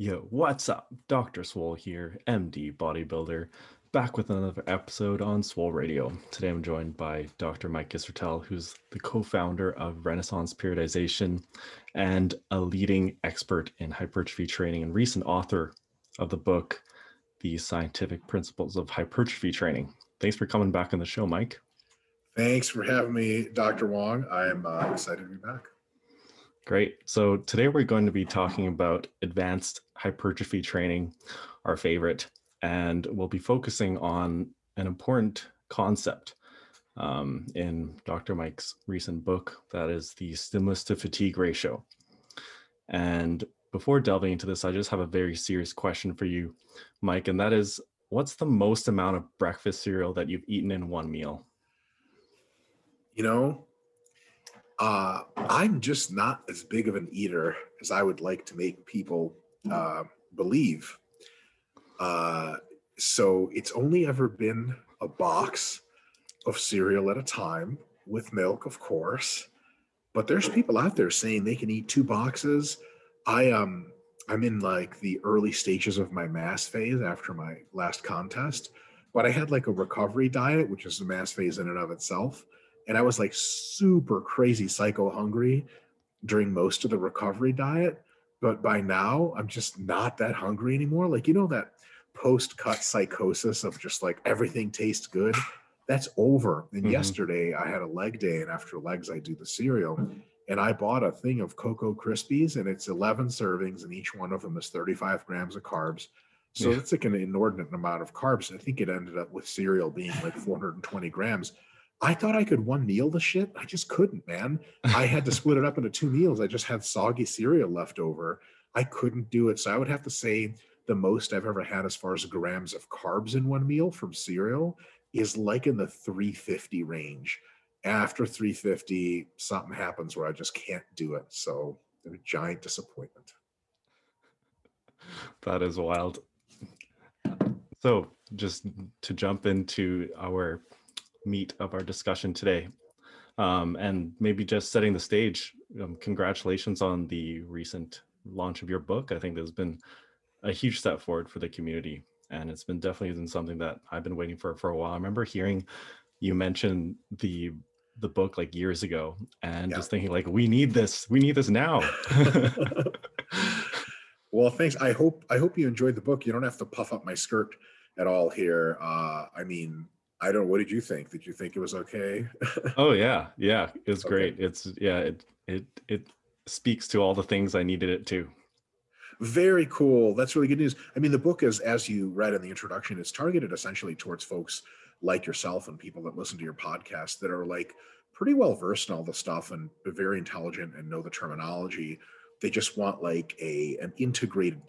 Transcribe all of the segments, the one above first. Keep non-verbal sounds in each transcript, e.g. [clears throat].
Yo, what's up? Dr. Swole here, MD bodybuilder, back with another episode on Swole Radio. Today I'm joined by Dr. Mike Israetel, who's the co founder of Renaissance Periodization and a leading expert in hypertrophy training and recent author of the book, The Scientific Principles of Hypertrophy Training. Thanks for coming back on the show, Mike. Thanks for having me, Dr. Wong. I'm uh, excited to be back. Great. So today we're going to be talking about advanced hypertrophy training, our favorite, and we'll be focusing on an important concept um, in Dr. Mike's recent book that is the stimulus to fatigue ratio. And before delving into this, I just have a very serious question for you, Mike, and that is what's the most amount of breakfast cereal that you've eaten in one meal? You know, uh, I'm just not as big of an eater as I would like to make people uh, believe. Uh, so it's only ever been a box of cereal at a time with milk, of course. But there's people out there saying they can eat two boxes. I um I'm in like the early stages of my mass phase after my last contest, but I had like a recovery diet, which is a mass phase in and of itself and I was like super crazy psycho hungry during most of the recovery diet. But by now, I'm just not that hungry anymore. Like, you know, that post cut psychosis of just like everything tastes good. That's over. And mm-hmm. yesterday, I had a leg day, and after legs, I do the cereal. And I bought a thing of Cocoa Krispies, and it's 11 servings, and each one of them is 35 grams of carbs. So yeah. it's like an inordinate amount of carbs. I think it ended up with cereal being like 420 grams. I thought I could one meal the shit. I just couldn't, man. I had to [laughs] split it up into two meals. I just had soggy cereal left over. I couldn't do it. So I would have to say the most I've ever had as far as grams of carbs in one meal from cereal is like in the 350 range. After 350, something happens where I just can't do it. So a giant disappointment. [laughs] That is wild. So just to jump into our meat of our discussion today. Um, and maybe just setting the stage, um, congratulations on the recent launch of your book. I think there's been a huge step forward for the community. And it's been definitely been something that I've been waiting for for a while. I remember hearing you mention the the book like years ago and yeah. just thinking like we need this we need this now [laughs] well thanks i hope i hope you enjoyed the book you don't have to puff up my skirt at all here uh i mean I don't know. What did you think? Did you think it was okay? [laughs] oh yeah, yeah, it's okay. great. It's yeah, it it it speaks to all the things I needed it to. Very cool. That's really good news. I mean, the book is, as you read in the introduction, it's targeted essentially towards folks like yourself and people that listen to your podcast that are like pretty well versed in all the stuff and very intelligent and know the terminology. They just want like a an integrated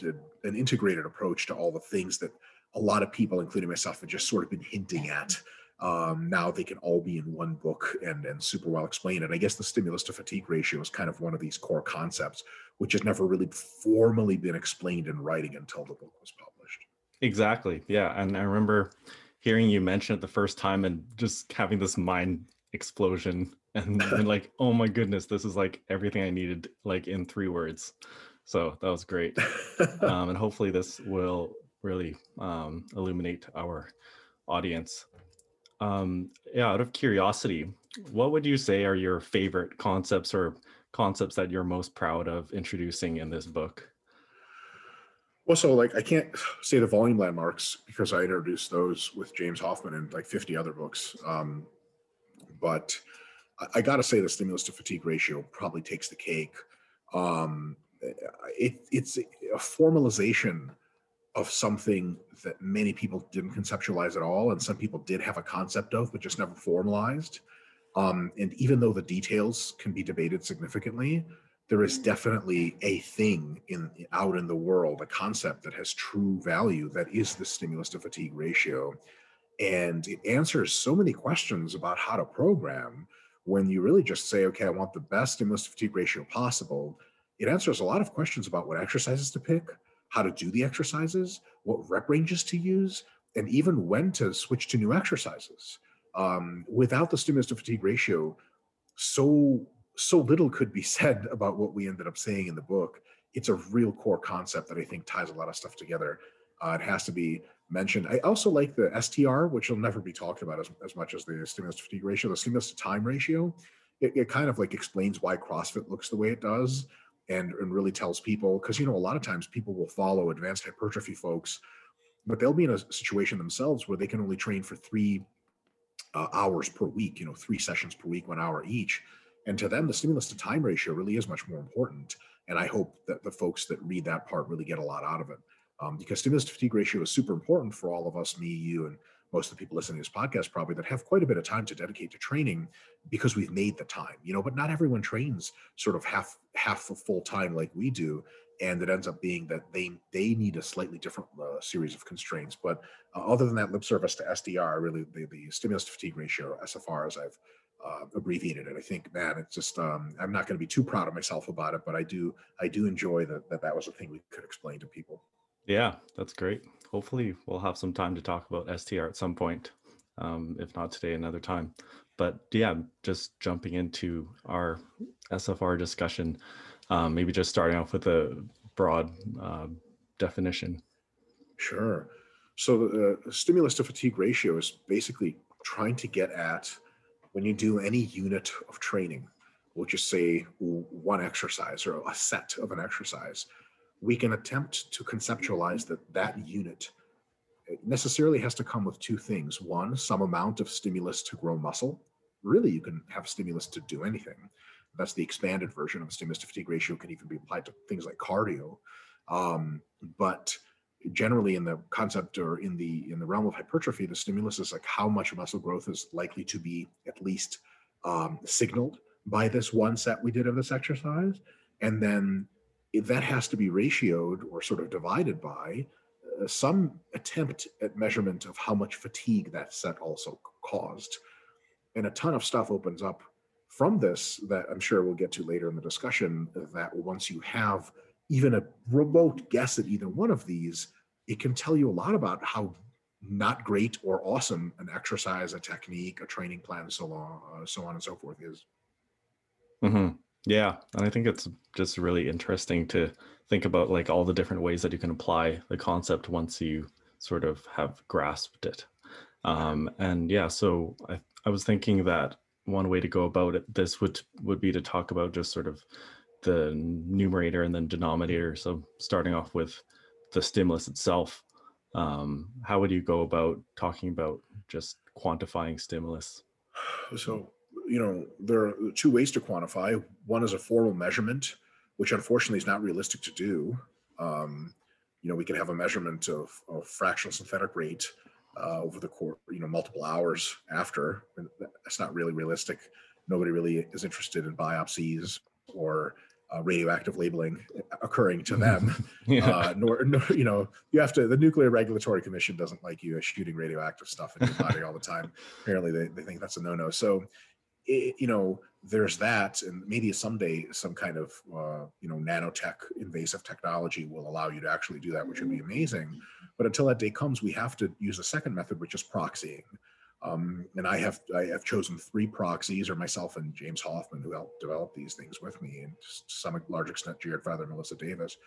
an integrated approach to all the things that a lot of people, including myself, have just sort of been hinting at. Um, now they can all be in one book and and super well explained. And I guess the stimulus to fatigue ratio is kind of one of these core concepts, which has never really formally been explained in writing until the book was published. Exactly. Yeah. And I remember hearing you mention it the first time and just having this mind explosion [laughs] and, and like, oh my goodness, this is like everything I needed, like in three words. So that was great. [laughs] um, and hopefully this will really um, illuminate our audience. Um, yeah, out of curiosity, what would you say are your favorite concepts or concepts that you're most proud of introducing in this book? Well, so like I can't say the volume landmarks because I introduced those with James Hoffmann and like 50 other books. Um, but I, I got to say the stimulus to fatigue ratio probably takes the cake. Um, it, it's a formalization of something that many people didn't conceptualize at all, and some people did have a concept of, but just never formalized. Um, and even though the details can be debated significantly, there is definitely a thing in out in the world, a concept that has true value that is the stimulus to fatigue ratio. And it answers so many questions about how to program when you really just say, okay, I want the best stimulus to fatigue ratio possible. It answers a lot of questions about what exercises to pick, how to do the exercises, what rep ranges to use, and even when to switch to new exercises. Um, without the stimulus to fatigue ratio, so so little could be [laughs] said about what we ended up saying in the book. it's a real core concept that I think ties a lot of stuff together. Uh, it has to be mentioned. I also like the STR, which will never be talked about as, as much as the stimulus to fatigue ratio, the stimulus to time ratio. It, it kind of like explains why CrossFit looks the way it does and, and really tells people, because, you know, a lot of times people will follow advanced hypertrophy folks, but they'll be in a situation themselves where they can only train for three uh, hours per week, you know, three sessions per week, one hour each. And to them, the stimulus to time ratio really is much more important. And I hope that the folks that read that part really get a lot out of it. Um, because stimulus to fatigue ratio is super important for all of us, me, you, and most of the people listening to this podcast probably that have quite a bit of time to dedicate to training because we've made the time, you know, but not everyone trains sort of half half a full time like we do. And it ends up being that they they need a slightly different uh, series of constraints. But uh, other than that lip service to STR, really the, the stimulus to fatigue ratio, SFR, as I've uh, abbreviated it. I think, man, it's just um, I'm not going to be too proud of myself about it, but I do I do enjoy that that that was a thing we could explain to people. Yeah, that's great. Hopefully, we'll have some time to talk about STR at some point. Um, if not today, another time. But yeah, just jumping into our SFR discussion, um, maybe just starting off with a broad uh, definition. Sure. So the stimulus to fatigue ratio is basically trying to get at when you do any unit of training, we'll just say one exercise or a set of an exercise, we can attempt to conceptualize that that unit necessarily has to come with two things. One, some amount of stimulus to grow muscle. Really, you can have stimulus to do anything. That's the expanded version of stimulus to fatigue ratio can even be applied to things like cardio. Um, but generally in the concept or in the in the realm of hypertrophy the stimulus is like how much muscle growth is likely to be at least um, signaled by this one set we did of this exercise and then that has to be ratioed or sort of divided by uh, some attempt at measurement of how much fatigue that set also caused and a ton of stuff opens up from this that i'm sure we'll get to later in the discussion that once you have even a remote guess at either one of these, it can tell you a lot about how not great or awesome an exercise, a technique, a training plan, so on, uh, so on and so forth is. Mm-hmm. Yeah, and I think it's just really interesting to think about like all the different ways that you can apply the concept once you sort of have grasped it. Um, and yeah, so I, I was thinking that one way to go about it, this would would be to talk about just sort of the numerator and then denominator. So starting off with the stimulus itself, um, how would you go about talking about just quantifying stimulus? So, you know, there are two ways to quantify. One is a formal measurement, which unfortunately is not realistic to do. Um, you know, we can have a measurement of, of fractional synthetic rate uh, over the course, you know, multiple hours after. That's not really realistic. Nobody really is interested in biopsies or uh, radioactive labeling occurring to them. [laughs] yeah. uh, nor, nor, you know, you have to. The Nuclear Regulatory Commission doesn't like you shooting radioactive stuff in your body all the time. [laughs] Apparently, they, they think that's a no-no. So, it, you know, there's that, and maybe someday some kind of uh, you know nanotech invasive technology will allow you to actually do that, which would be amazing. But until that day comes, we have to use a second method, which is proxying. Um, and I have I have chosen three proxies, or myself and James Hoffmann, who helped develop these things with me, and to some large extent, Jared Feather and Melissa Davis.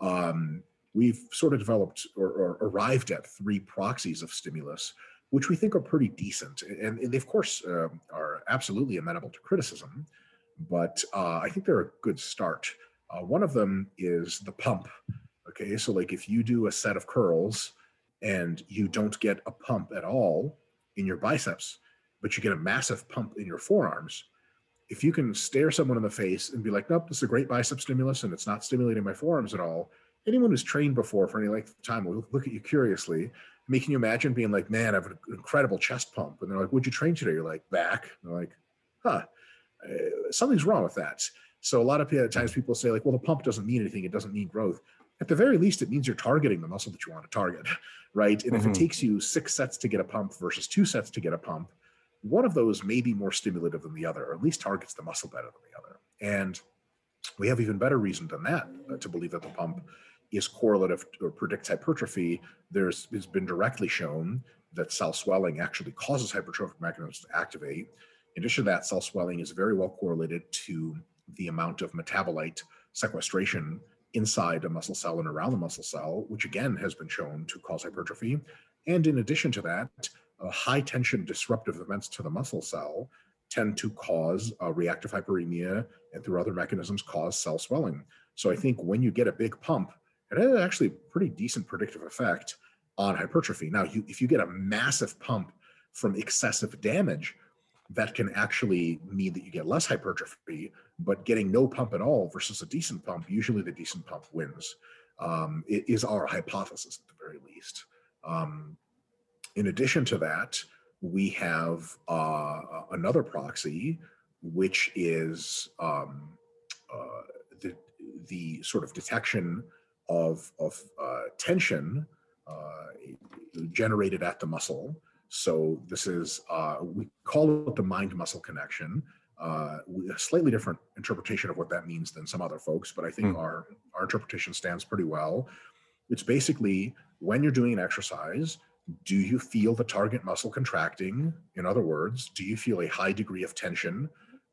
Um, we've sort of developed or, or, arrived at three proxies of stimulus, which we think are pretty decent, and, they of course uh, are absolutely amenable to criticism, but uh, I think they're a good start. Uh, one of them is the pump. Okay, so like if you do a set of curls and you don't get a pump at all, in your biceps, but you get a massive pump in your forearms. If you can stare someone in the face and be like, nope, this is a great bicep stimulus and it's not stimulating my forearms at all, anyone who's trained before for any length of time will look at you curiously, making you imagine being like, man, I have an incredible chest pump. And they're like, what'd you train today? You're like, back. And they're like, huh, uh, something's wrong with that. So a lot of times people say like, well, the pump doesn't mean anything. It doesn't mean growth at the very least, it means you're targeting the muscle that you want to target, [laughs] right? And mm-hmm. if it mm-hmm. takes you six sets to get a pump versus two sets to get a pump, one of those may be more stimulative than the other, or at least targets the muscle better than the other. And we have even better reason than that uh, to believe that the pump is correlative or predicts hypertrophy. There's has been directly shown that cell swelling actually causes hypertrophic mechanisms to activate. In addition to that, cell swelling is very well correlated to the amount of metabolite sequestration inside a muscle cell and around the muscle cell, which again has been shown to cause hypertrophy. And in addition to that, uh, high tension disruptive events to the muscle cell tend to cause uh, reactive hyperemia and through other mechanisms cause cell swelling. So I think when you get a big pump, it has actually pretty decent predictive effect on hypertrophy. Now, you, if you get a massive pump from excessive damage, that can actually mean that you get less hypertrophy, but getting no pump at all versus a decent pump, usually the decent pump wins. Um, is our hypothesis at the very least. Um, in addition to that, we have uh, another proxy, which is um, uh, the, the sort of detection of, of uh, tension uh, generated at the muscle. So this is, uh, we call it the mind-muscle connection. Uh, a slightly different interpretation of what that means than some other folks, but I think mm. our, our interpretation stands pretty well. It's basically when you're doing an exercise, do you feel the target muscle contracting? In other words, do you feel a high degree of tension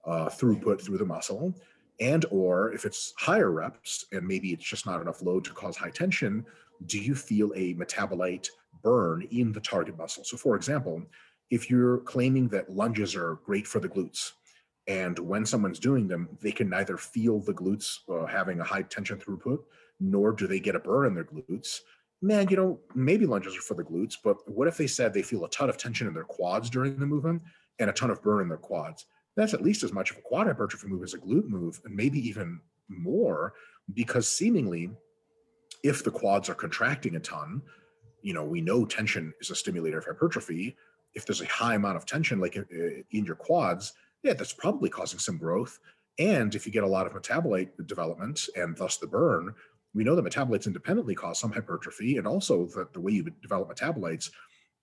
uh, throughput through the muscle? And or if it's higher reps and maybe it's just not enough load to cause high tension, do you feel a metabolite burn in the target muscle? So for example, if you're claiming that lunges are great for the glutes, and when someone's doing them, they can neither feel the glutes uh, having a high tension throughput, nor do they get a burn in their glutes man, you know, maybe lunges are for the glutes, but what if they said they feel a ton of tension in their quads during the movement and a ton of burn in their quads? That's at least as much of a quad hypertrophy move as a glute move, and maybe even more, because seemingly, if the quads are contracting a ton, you know, we know tension is a stimulator of hypertrophy. If there's a high amount of tension, like uh, in your quads, yeah, that's probably causing some growth. And if you get a lot of metabolite development and thus the burn, we know that metabolites independently cause some hypertrophy, and also that the way you develop metabolites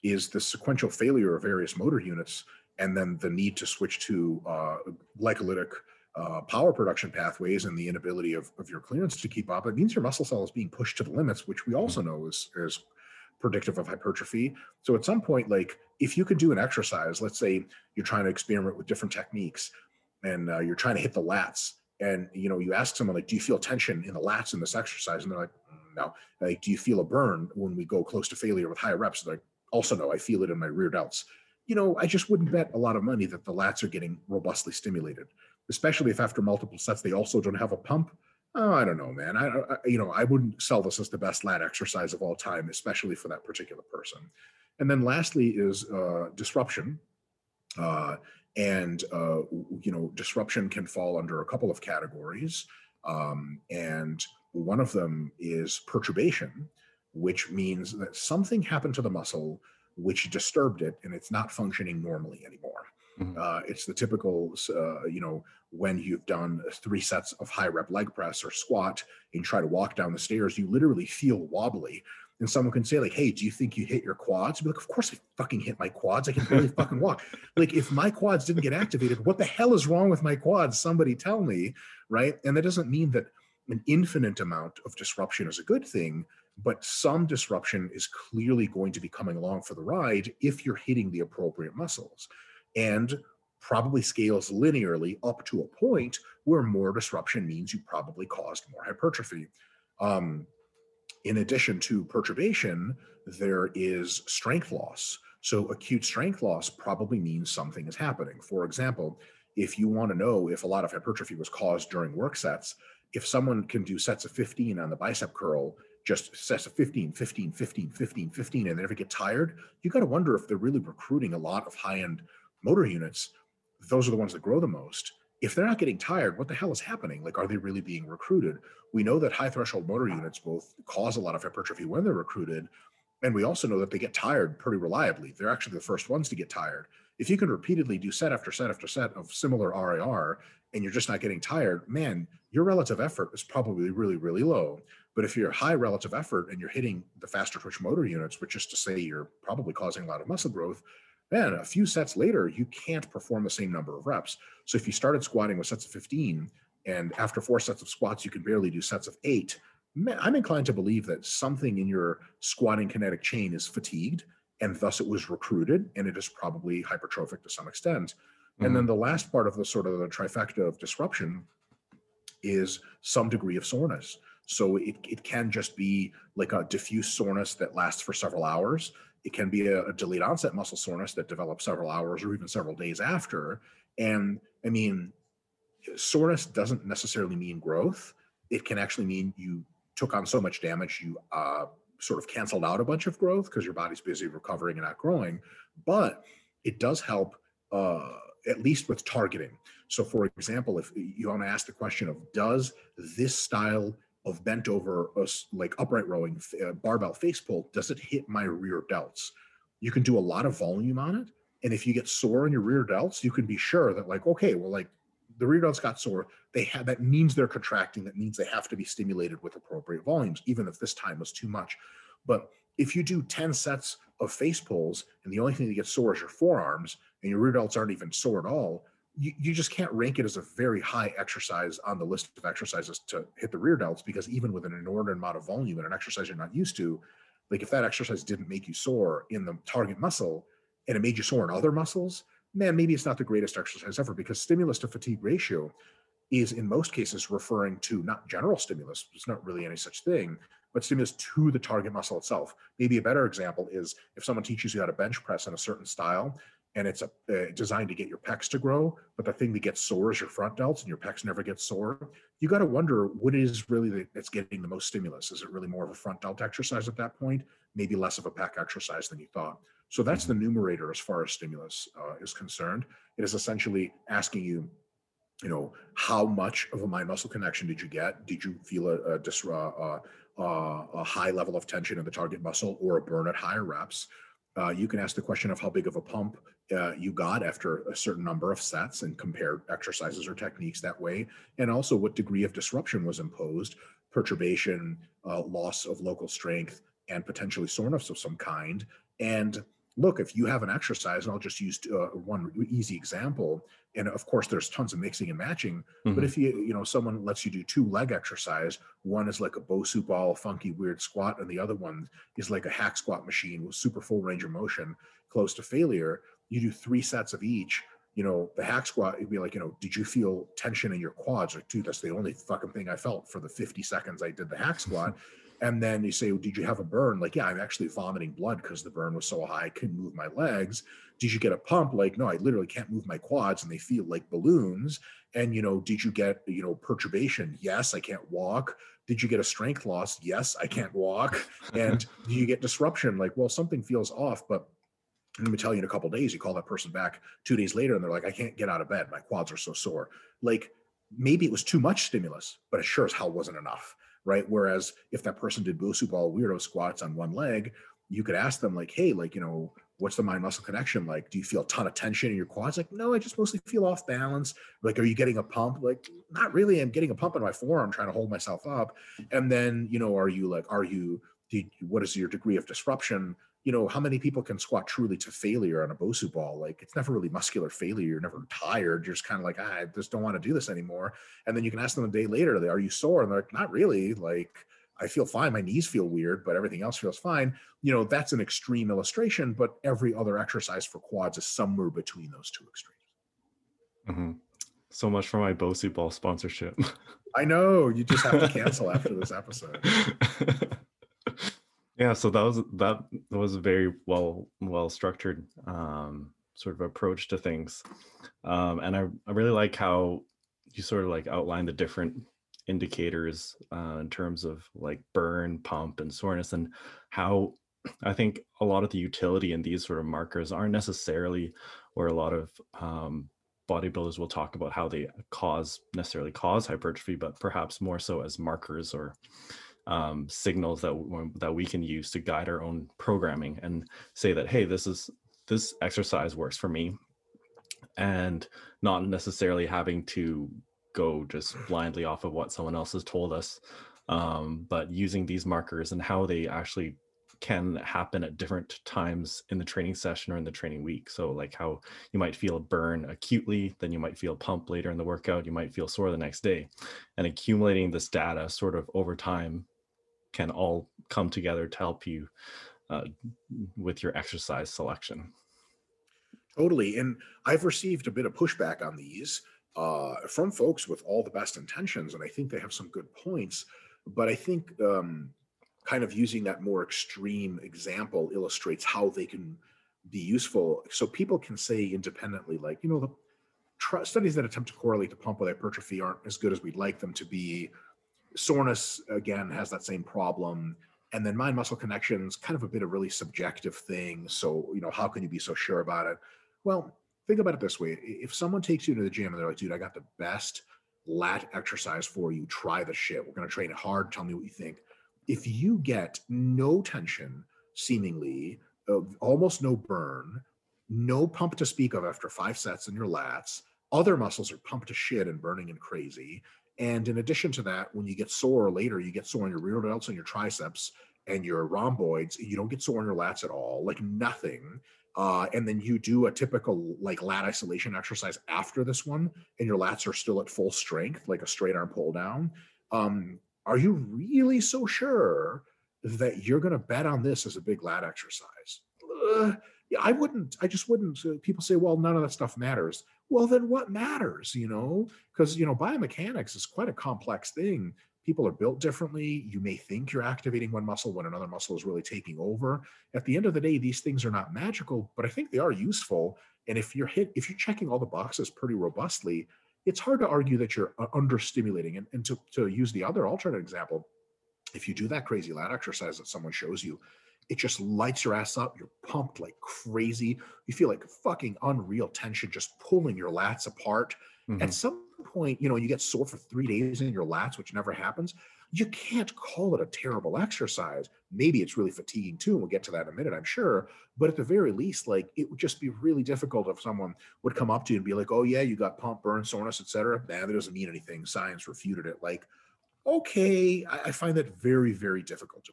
is the sequential failure of various motor units, and then the need to switch to uh, glycolytic uh, power production pathways and the inability of, of your clearance to keep up. It means your muscle cell is being pushed to the limits, which we also know is, is predictive of hypertrophy. So at some point, like if you could do an exercise, let's say you're trying to experiment with different techniques and uh, you're trying to hit the lats and you know you ask someone like do you feel tension in the lats in this exercise and they're like mm, no like do you feel a burn when we go close to failure with higher reps they're like also no i feel it in my rear delts you know i just wouldn't bet a lot of money that the lats are getting robustly stimulated especially if after multiple sets they also don't have a pump. Oh i don't know man. I, I you know i wouldn't sell this as the best lat exercise of all time especially for that particular person. And then lastly is uh, disruption. Uh, and uh, you know disruption can fall under a couple of categories. Um, and one of them is perturbation which means that something happened to the muscle which disturbed it and it's not functioning normally anymore mm-hmm. uh, it's the typical uh, you know when you've done three sets of high rep leg press or squat and try to walk down the stairs you literally feel wobbly and someone can say like, "Hey, do you think you hit your quads?" I'd be like, "Of course I fucking hit my quads. I can barely [laughs] fucking walk. Like, if my quads didn't get activated, what the hell is wrong with my quads? Somebody tell me, right?" And that doesn't mean that an infinite amount of disruption is a good thing, but some disruption is clearly going to be coming along for the ride if you're hitting the appropriate muscles, and probably scales linearly up to a point where more disruption means you probably caused more hypertrophy. Um, in addition to perturbation, there is strength loss. So acute strength loss probably means something is happening. For example, if you want to know if a lot of hypertrophy was caused during work sets, if someone can do sets of 15 on the bicep curl, just sets of 15, 15, 15, 15, 15, and they never get tired, you got to wonder if they're really recruiting a lot of high end motor units. Those are the ones that grow the most if they're not getting tired, what the hell is happening? Like, are they really being recruited? We know that high threshold motor units both cause a lot of hypertrophy when they're recruited. And we also know that they get tired pretty reliably. They're actually the first ones to get tired. If you can repeatedly do set after set after set of similar RIR and you're just not getting tired, man, your relative effort is probably really, really low. But if you're high relative effort and you're hitting the faster twitch motor units, which is to say you're probably causing a lot of muscle growth, then a few sets later, you can't perform the same number of reps. So if you started squatting with sets of 15, and after four sets of squats, you can barely do sets of eight, I'm inclined to believe that something in your squatting kinetic chain is fatigued, and thus it was recruited, and it is probably hypertrophic to some extent. Mm-hmm. And then mm-hmm. the last part of the sort of the trifecta of disruption is some degree of soreness. So it, it can just be like a diffuse soreness that lasts for several hours. It can be a, a delayed onset muscle soreness that develops several hours or even several days after. And I mean, soreness doesn't necessarily mean growth. It can actually mean you took on so much damage, you uh, sort of canceled out a bunch of growth because your body's busy recovering and not growing. But it does help, uh, at least with targeting. So, for example, if you want to ask the question of does this style of bent over, uh, like upright rowing, uh, barbell face pull, does it hit my rear delts? You can do a lot of volume on it. And if you get sore in your rear delts, you can be sure that, like, okay, well, like the rear delts got sore. They have that means they're contracting. That means they have to be stimulated with appropriate volumes, even if this time was too much. But if you do 10 sets of face pulls and the only thing that gets sore is your forearms and your rear delts aren't even sore at all, you, you just can't rank it as a very high exercise on the list of exercises to hit the rear delts because even with an inordinate amount of volume and an exercise you're not used to, like if that exercise didn't make you sore in the target muscle and it made you sore in other muscles, man, maybe it's not the greatest exercise ever because stimulus to fatigue ratio is in most cases referring to not general stimulus, it's not really any such thing, but stimulus to the target muscle itself. Maybe a better example is if someone teaches you how to bench press in a certain style and it's a, uh, designed to get your pecs to grow, but the thing that gets sore is your front delts and your pecs never get sore. You got to wonder what is really that's getting the most stimulus. Is it really more of a front delt exercise at that point? Maybe less of a pec exercise than you thought. So that's the numerator as far as stimulus uh, is concerned. It is essentially asking you, you know, how much of a mind muscle connection did you get? Did you feel a, a, dis- uh, uh, a high level of tension in the target muscle or a burn at higher reps? Uh, you can ask the question of how big of a pump uh, you got after a certain number of sets and compare exercises or techniques that way. And also what degree of disruption was imposed, perturbation, uh, loss of local strength, and potentially soreness of some kind. And look, if you have an exercise, and I'll just use uh, one easy example, and of course there's tons of mixing and matching, mm-hmm. but if you, you know, someone lets you do two leg exercise, one is like a Bosu ball, funky, weird squat, and the other one is like a hack squat machine with super full range of motion, close to failure. You do three sets of each, you know, the hack squat, it'd be like, you know, did you feel tension in your quads? Like, dude, that's the only fucking thing I felt for the 50 seconds I did the hack squat. [laughs] And then you say, well, did you have a burn? Like, yeah, I'm actually vomiting blood because the burn was so high I couldn't move my legs. Did you get a pump? Like, no, I literally can't move my quads and they feel like balloons. And you know, did you get you know perturbation? Yes, I can't walk. Did you get a strength loss? Yes, I can't walk. [laughs] And do you get disruption? Like, well, something feels off, but let me tell you in a couple days, you call that person back two days later and they're like, I can't get out of bed. My quads are so sore. Like maybe it was too much stimulus, but it sure as hell wasn't enough right? Whereas if that person did Bosu ball weirdo squats on one leg, you could ask them like, hey, like, you know, what's the mind muscle connection like? Do you feel a ton of tension in your quads? Like, no, I just mostly feel off balance. Like, are you getting a pump? Like, not really. I'm getting a pump in my forearm trying to hold myself up. And then, you know, are you like, are you, what is your degree of disruption? You know, how many people can squat truly to failure on a Bosu ball? Like it's never really muscular failure. You're never tired. You're just kind of like, ah, I just don't want to do this anymore. And then you can ask them a day later, are you sore? And they're like, not really. Like I feel fine. My knees feel weird, but everything else feels fine. You know, that's an extreme illustration, but every other exercise for quads is somewhere between those two extremes. Mm-hmm. So much for my Bosu ball sponsorship. I know. You just have to cancel after this [laughs] episode. Yeah, so that was that was a very well well structured um, sort of approach to things, um, and I, I really like how you sort of like outline the different indicators uh, in terms of like burn, pump, and soreness, and how [clears throat] I think a lot of the utility in these sort of markers aren't necessarily where a lot of um, bodybuilders will talk about how they cause necessarily cause hypertrophy, but perhaps more so as markers or um, signals that that we can use to guide our own programming and say that hey this is this exercise works for me and not necessarily having to go just blindly off of what someone else has told us um, but using these markers and how they actually can happen at different times in the training session or in the training week. So, like how you might feel a burn acutely, then you might feel pump later in the workout, you might feel sore the next day. And accumulating this data sort of over time can all come together to help you uh, with your exercise selection. Totally. And I've received a bit of pushback on these uh, from folks with all the best intentions, and I think they have some good points. but I think um, kind of using that more extreme example illustrates how they can be useful. So people can say independently, like, you know, the studies that attempt to correlate to pump with hypertrophy aren't as good as we'd like them to be. Soreness, again, has that same problem. And then mind muscle connections, kind of a bit of really subjective thing. So, you know, how can you be so sure about it? Well, think about it this way if someone takes you to the gym and they're like, dude, I got the best lat exercise for you, try the shit. We're going to train it hard. Tell me what you think. If you get no tension, seemingly, uh, almost no burn, no pump to speak of after five sets in your lats, other muscles are pumped to shit and burning and crazy. And in addition to that, when you get sore later, you get sore on your rear delts and your triceps and your rhomboids. You don't get sore on your lats at all, like nothing. Uh, and then you do a typical like lat isolation exercise after this one, and your lats are still at full strength, like a straight arm pull down. Um, are you really so sure that you're going to bet on this as a big lat exercise? Uh, yeah, I wouldn't. I just wouldn't. Uh, people say, well, none of that stuff matters. Well, then what matters? You know, because you know, biomechanics is quite a complex thing. People are built differently. You may think you're activating one muscle when another muscle is really taking over. At the end of the day, these things are not magical, but I think they are useful. And if you're hit, if you're checking all the boxes pretty robustly, it's hard to argue that you're uh, understimulating. And, and to, to use the other alternate example, if you do that crazy lat exercise that someone shows you, it just lights your ass up. You're pumped like crazy. You feel like fucking unreal tension just pulling your lats apart. Mm-hmm. At some point, you know, you get sore for three days in your lats, which never happens. You can't call it a terrible exercise. Maybe it's really fatiguing too. And we'll get to that in a minute, I'm sure. But at the very least, like it would just be really difficult if someone would come up to you and be like, oh, yeah, you got pump, burn, soreness, etc. Nah, that doesn't mean anything. Science refuted it. Like, okay, I, I find that very, very difficult to.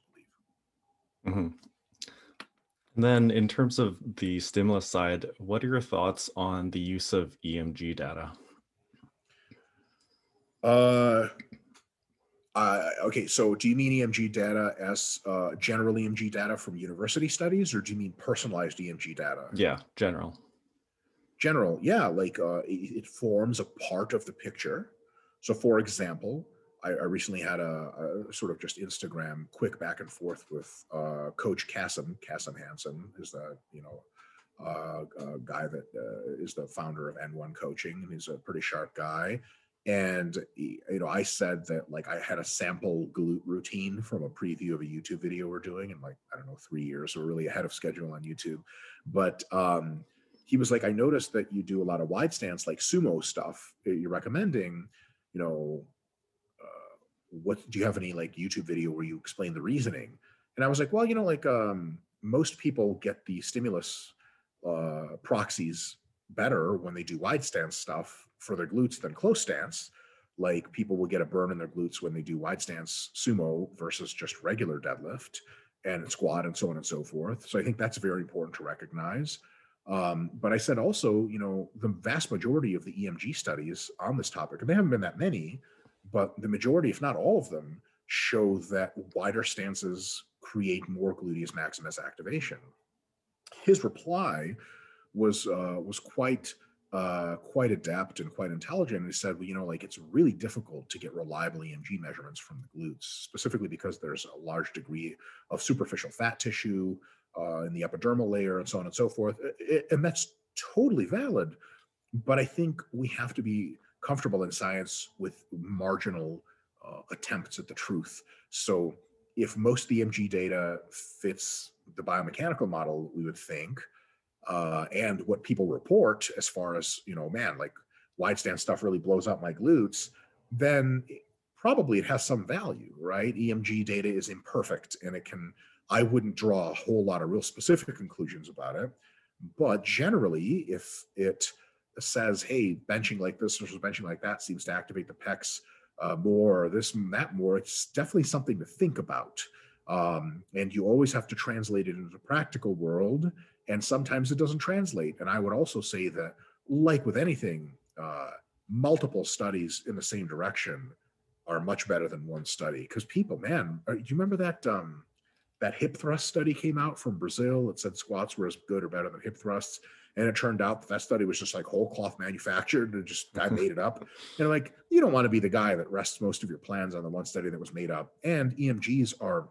Mm-hmm. And then, in terms of the stimulus side, what are your thoughts on the use of EMG data? Uh, uh, okay, so do you mean EMG data as uh, general EMG data from university studies, or do you mean personalized EMG data? Yeah, general. General, yeah, like uh, it, it forms a part of the picture. So, for example, I, I recently had a, a, sort of just Instagram quick back and forth with uh, Coach Kassem. Kassem Hanson is the you know uh, uh, guy that uh, is the founder of N1 Coaching, and he's a pretty sharp guy. And you know, I said that like I had a sample glute routine from a preview of a YouTube video we're doing in like I don't know three years, so we're really ahead of schedule on YouTube. But um, he was like, I noticed that you do a lot of wide stance, like sumo stuff. You're recommending, you know, what do you have any like YouTube video where you explain the reasoning? And I was like, well, you know, like um, most people get the stimulus uh, proxies better when they do wide stance stuff for their glutes than close stance. Like people will get a burn in their glutes when they do wide stance sumo versus just regular deadlift and squat and so on and so forth. So I think that's very important to recognize. Um, but I said also, you know, the vast majority of the EMG studies on this topic, and they haven't been that many, but the majority, if not all of them, show that wider stances create more gluteus maximus activation. His reply was uh, was quite uh, quite adept and quite intelligent. He said, well, you know, like it's really difficult to get reliable EMG measurements from the glutes, specifically because there's a large degree of superficial fat tissue uh, in the epidermal layer and so on and so forth. And that's totally valid. But I think we have to be comfortable in science with marginal uh, attempts at the truth. So if most EMG data fits the biomechanical model, we would think, uh, and what people report as far as, you know, man, like wide stance stuff really blows up my glutes, then probably it has some value, right? EMG data is imperfect and it can, I wouldn't draw a whole lot of real specific conclusions about it. But generally, if it says, hey, benching like this versus benching like that seems to activate the pecs uh, more, or this and that more, it's definitely something to think about. Um, and you always have to translate it into the practical world. And sometimes it doesn't translate. And I would also say that, like with anything, uh, multiple studies in the same direction are much better than one study. Because people, man, do you remember that um, that hip thrust study came out from Brazil? It said squats were as good or better than hip thrusts And it turned out that, that study was just like whole cloth manufactured and just I [laughs] made it up. And like, you don't want to be the guy that rests most of your plans on the one study that was made up. And EMGs are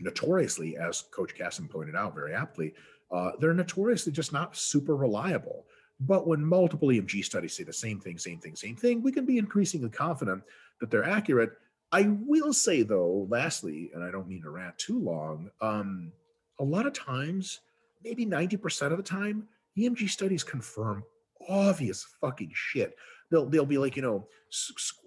notoriously, as Coach Kassem pointed out very aptly, uh, they're notoriously just not super reliable. But when multiple EMG studies say the same thing, same thing, same thing, we can be increasingly confident that they're accurate. I will say, though, lastly, and I don't mean to rant too long, um, a lot of times, maybe 90% of the time, EMG studies confirm obvious fucking shit. They'll, they'll be like, you know,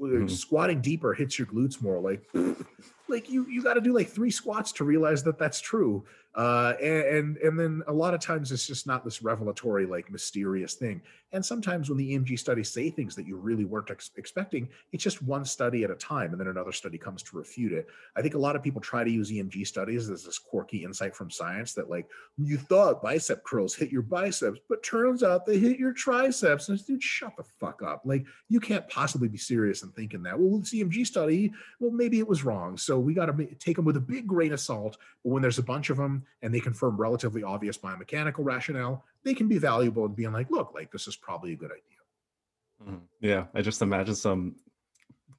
mm. squatting deeper hits your glutes more. Like, [laughs] like you you got to do like three squats to realize that that's true uh, and and then a lot of times it's just not this revelatory like mysterious thing. And sometimes when the emg studies say things that you really weren't ex- expecting it's just one study at a time and then another study comes to refute it. I think a lot of people try to use emg studies as this quirky insight from science that like you thought bicep curls hit your biceps but turns out they hit your triceps. And dude shut the fuck up. Like you can't possibly be serious in thinking that. Well the emg study well maybe it was wrong. So we got to take them with a big grain of salt but when there's a bunch of them and they confirm relatively obvious biomechanical rationale, they can be valuable in being like, look, like this is probably a good idea. Mm-hmm. Yeah, I just imagine some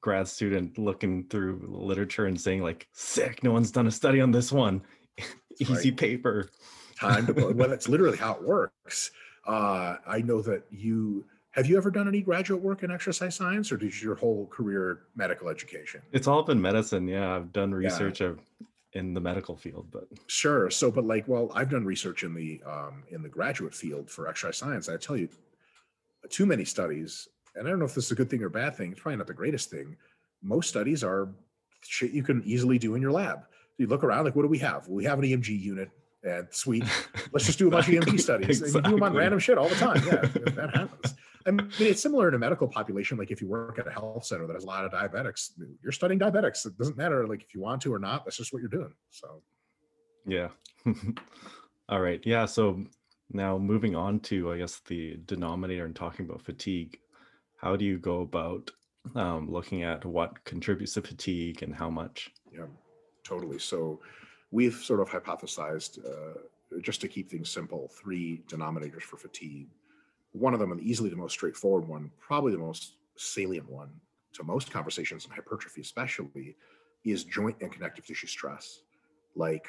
grad student looking through literature and saying like, sick, no one's done a study on this one. [laughs] Easy right. paper. Time to well, [laughs] that's literally how it works. Uh, I know that you have you ever done any graduate work in exercise science or did your whole career medical education? It's all been medicine. Yeah, I've done research. Yeah in the medical field but sure so but like well i've done research in the um in the graduate field for exercise science i tell you too many studies and i don't know if this is a good thing or bad thing it's probably not the greatest thing most studies are shit you can easily do in your lab. You look around like what do we have? We have an emg unit and sweet let's just do a bunch of emg [laughs] studies exactly. and you do them on random shit all the time yeah that happens I mean, it's similar in a medical population. Like if you work at a health center that has a lot of diabetics, you're studying diabetics. It doesn't matter like if you want to or not. That's just what you're doing. So, yeah. [laughs] All right. Yeah. So now moving on to, I guess, the denominator and talking about fatigue. How do you go about um, looking at what contributes to fatigue and how much? Yeah, totally. So we've sort of hypothesized, uh, just to keep things simple, three denominators for fatigue one of them, and easily the most straightforward one, probably the most salient one to most conversations in hypertrophy, especially, is joint and connective tissue stress. Like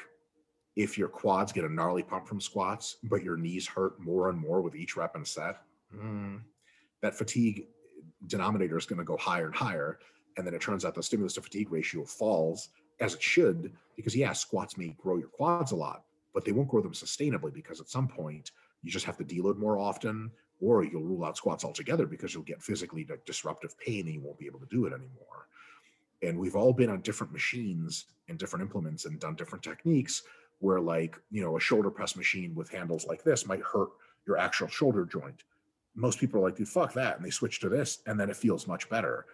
if your quads get a gnarly pump from squats, but your knees hurt more and more with each rep and set, mm, that fatigue denominator is going to go higher and higher. And then it turns out the stimulus to fatigue ratio falls as it should, because yeah, squats may grow your quads a lot, but they won't grow them sustainably because at some point you just have to deload more often or you'll rule out squats altogether because you'll get physically disruptive pain and you won't be able to do it anymore. And we've all been on different machines and different implements and done different techniques where, like, you know, a shoulder press machine with handles like this might hurt your actual shoulder joint. Most people are like, dude, fuck that. And they switch to this and then it feels much better.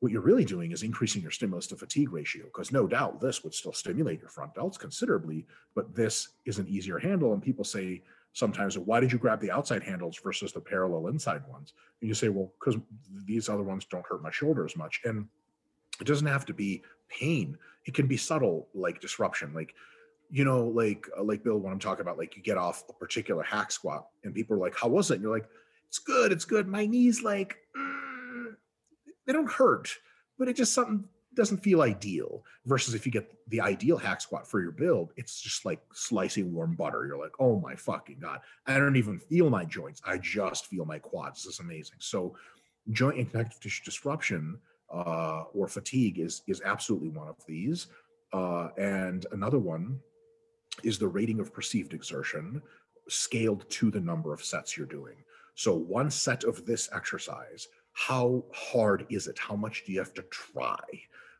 What you're really doing is increasing your stimulus to fatigue ratio because no doubt this would still stimulate your front delts considerably, but this is an easier handle. And people say, sometimes why did you grab the outside handles versus the parallel inside ones? And you say well because these other ones don't hurt my shoulder as much. And it doesn't have to be pain. It can be subtle like disruption. Like you know like uh, like bill when i'm talking about like you get off a particular hack squat and people are like how was it? And you're like it's good it's good. My knees like mm, they don't hurt but it just something doesn't feel ideal versus if you get the ideal hack squat for your build it's just like slicing warm butter. You're like oh my fucking god. I don't even feel my joints. I just feel my quads. This is amazing. So joint and connective tissue disruption uh, or fatigue is is absolutely one of these. Uh, and another one is the rating of perceived exertion scaled to the number of sets you're doing. So one set of this exercise how hard is it? How much do you have to try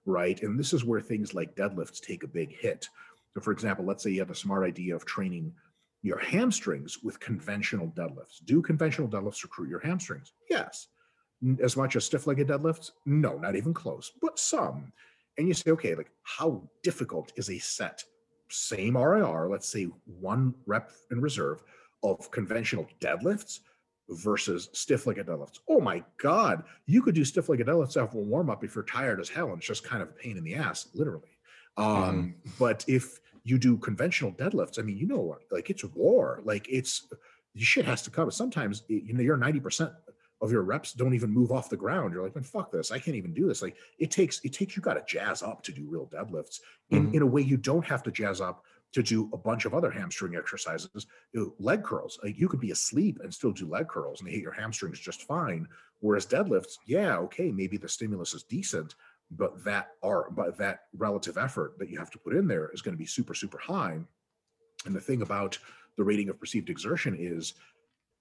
right? And this is where things like deadlifts take a big hit. So, for example, let's say you have a smart idea of training your hamstrings with conventional deadlifts. Do conventional deadlifts recruit your hamstrings? Yes. As much as stiff legged deadlifts? No, not even close, but some. And you say, okay, like how difficult is a set, same RIR, let's say one rep in reserve of conventional deadlifts versus stiff legged deadlifts. Oh my God, you could do stiff legged deadlifts after a warm up if you're tired as hell and it's just kind of a pain in the ass, literally. Um, mm. But if you do conventional deadlifts, I mean, you know what, like it's war. Like it's shit has to come. Sometimes you know you're 90% of your reps don't even move off the ground. You're like, man, fuck this. I can't even do this. Like it takes, it takes, you got to jazz up to do real deadlifts in, Mhm. in a way you don't have to jazz up to do a bunch of other hamstring exercises. You know, leg curls, like you could be asleep and still do leg curls and hit your hamstrings just fine. Whereas deadlifts, yeah, okay, maybe the stimulus is decent, but that are but that relative effort that you have to put in there is going to be super, super high. And the thing about the rating of perceived exertion is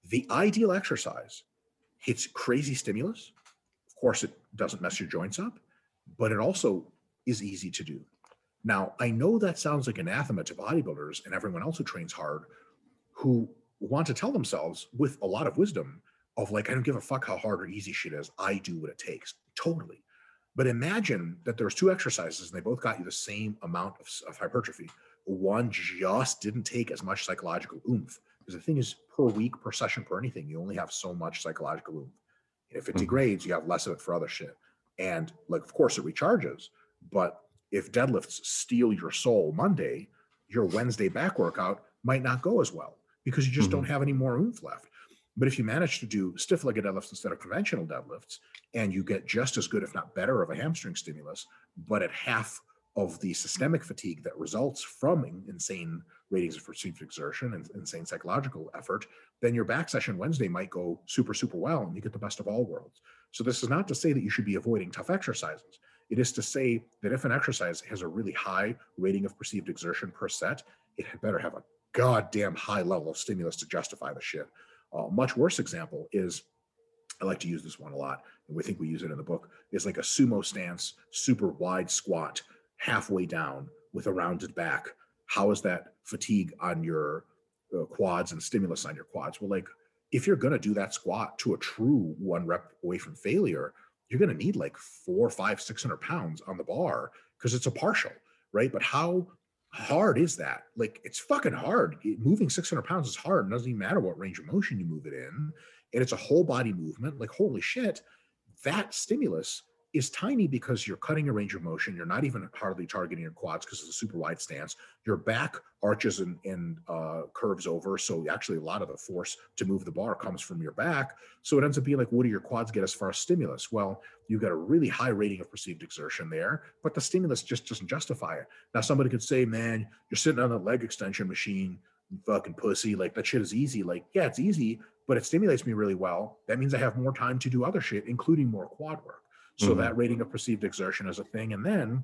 the ideal exercise hits crazy stimulus. Of course, it doesn't mess your joints up, but it also is easy to do. Now, I know that sounds like anathema to bodybuilders and everyone else who trains hard who want to tell themselves with a lot of wisdom of like, I don't give a fuck how hard or easy shit is. I do what it takes. Totally. But imagine that there's two exercises and they both got you the same amount of, of hypertrophy. One just didn't take as much psychological oomph. Because the thing is, per week, per session, per anything, you only have so much psychological oomph. If it Mhm. degrades, you have less of it for other shit. And like, of course, it recharges. But if deadlifts steal your soul Monday, your Wednesday back workout might not go as well because you just Mhm. don't have any more oomph left. But if you manage to do stiff legged deadlifts instead of conventional deadlifts, and you get just as good, if not better, of a hamstring stimulus, but at half of the systemic fatigue that results from insane ratings of perceived exertion and insane psychological effort, then your back session Wednesday might go super, super well and you get the best of all worlds. So, this is not to say that you should be avoiding tough exercises. It is to say that if an exercise has a really high rating of perceived exertion per set, it had better have a goddamn high level of stimulus to justify the shit. A much worse example is I like to use this one a lot, and we think we use it in the book, is like a sumo stance, super wide squat, halfway down with a rounded back. How is that fatigue on your uh, quads and stimulus on your quads? Well, like if you're going to do that squat to a true one rep away from failure, you're going to need like four, five, six hundred pounds on the bar because it's a partial, right? But how hard is that? Like it's fucking hard. It- moving 600 pounds is hard. It doesn't even matter what range of motion you move it in. And it's a whole body movement. Like, holy shit, that stimulus is tiny because you're cutting a range of motion. You're not even hardly targeting your quads because it's a super wide stance. Your back arches and, and uh, curves over. So actually, a lot of the force to move the bar comes from your back. So it ends up being like, what do your quads get as far as stimulus? Well, you've got a really high rating of perceived exertion there, but the stimulus just doesn't justify it. Now, somebody could say, man, you're sitting on a leg extension machine, fucking pussy. Like, that shit is easy. Like, yeah, it's easy, but it stimulates me really well. That means I have more time to do other shit, including more quad work. So Mhm. that rating of perceived exertion is a thing. And then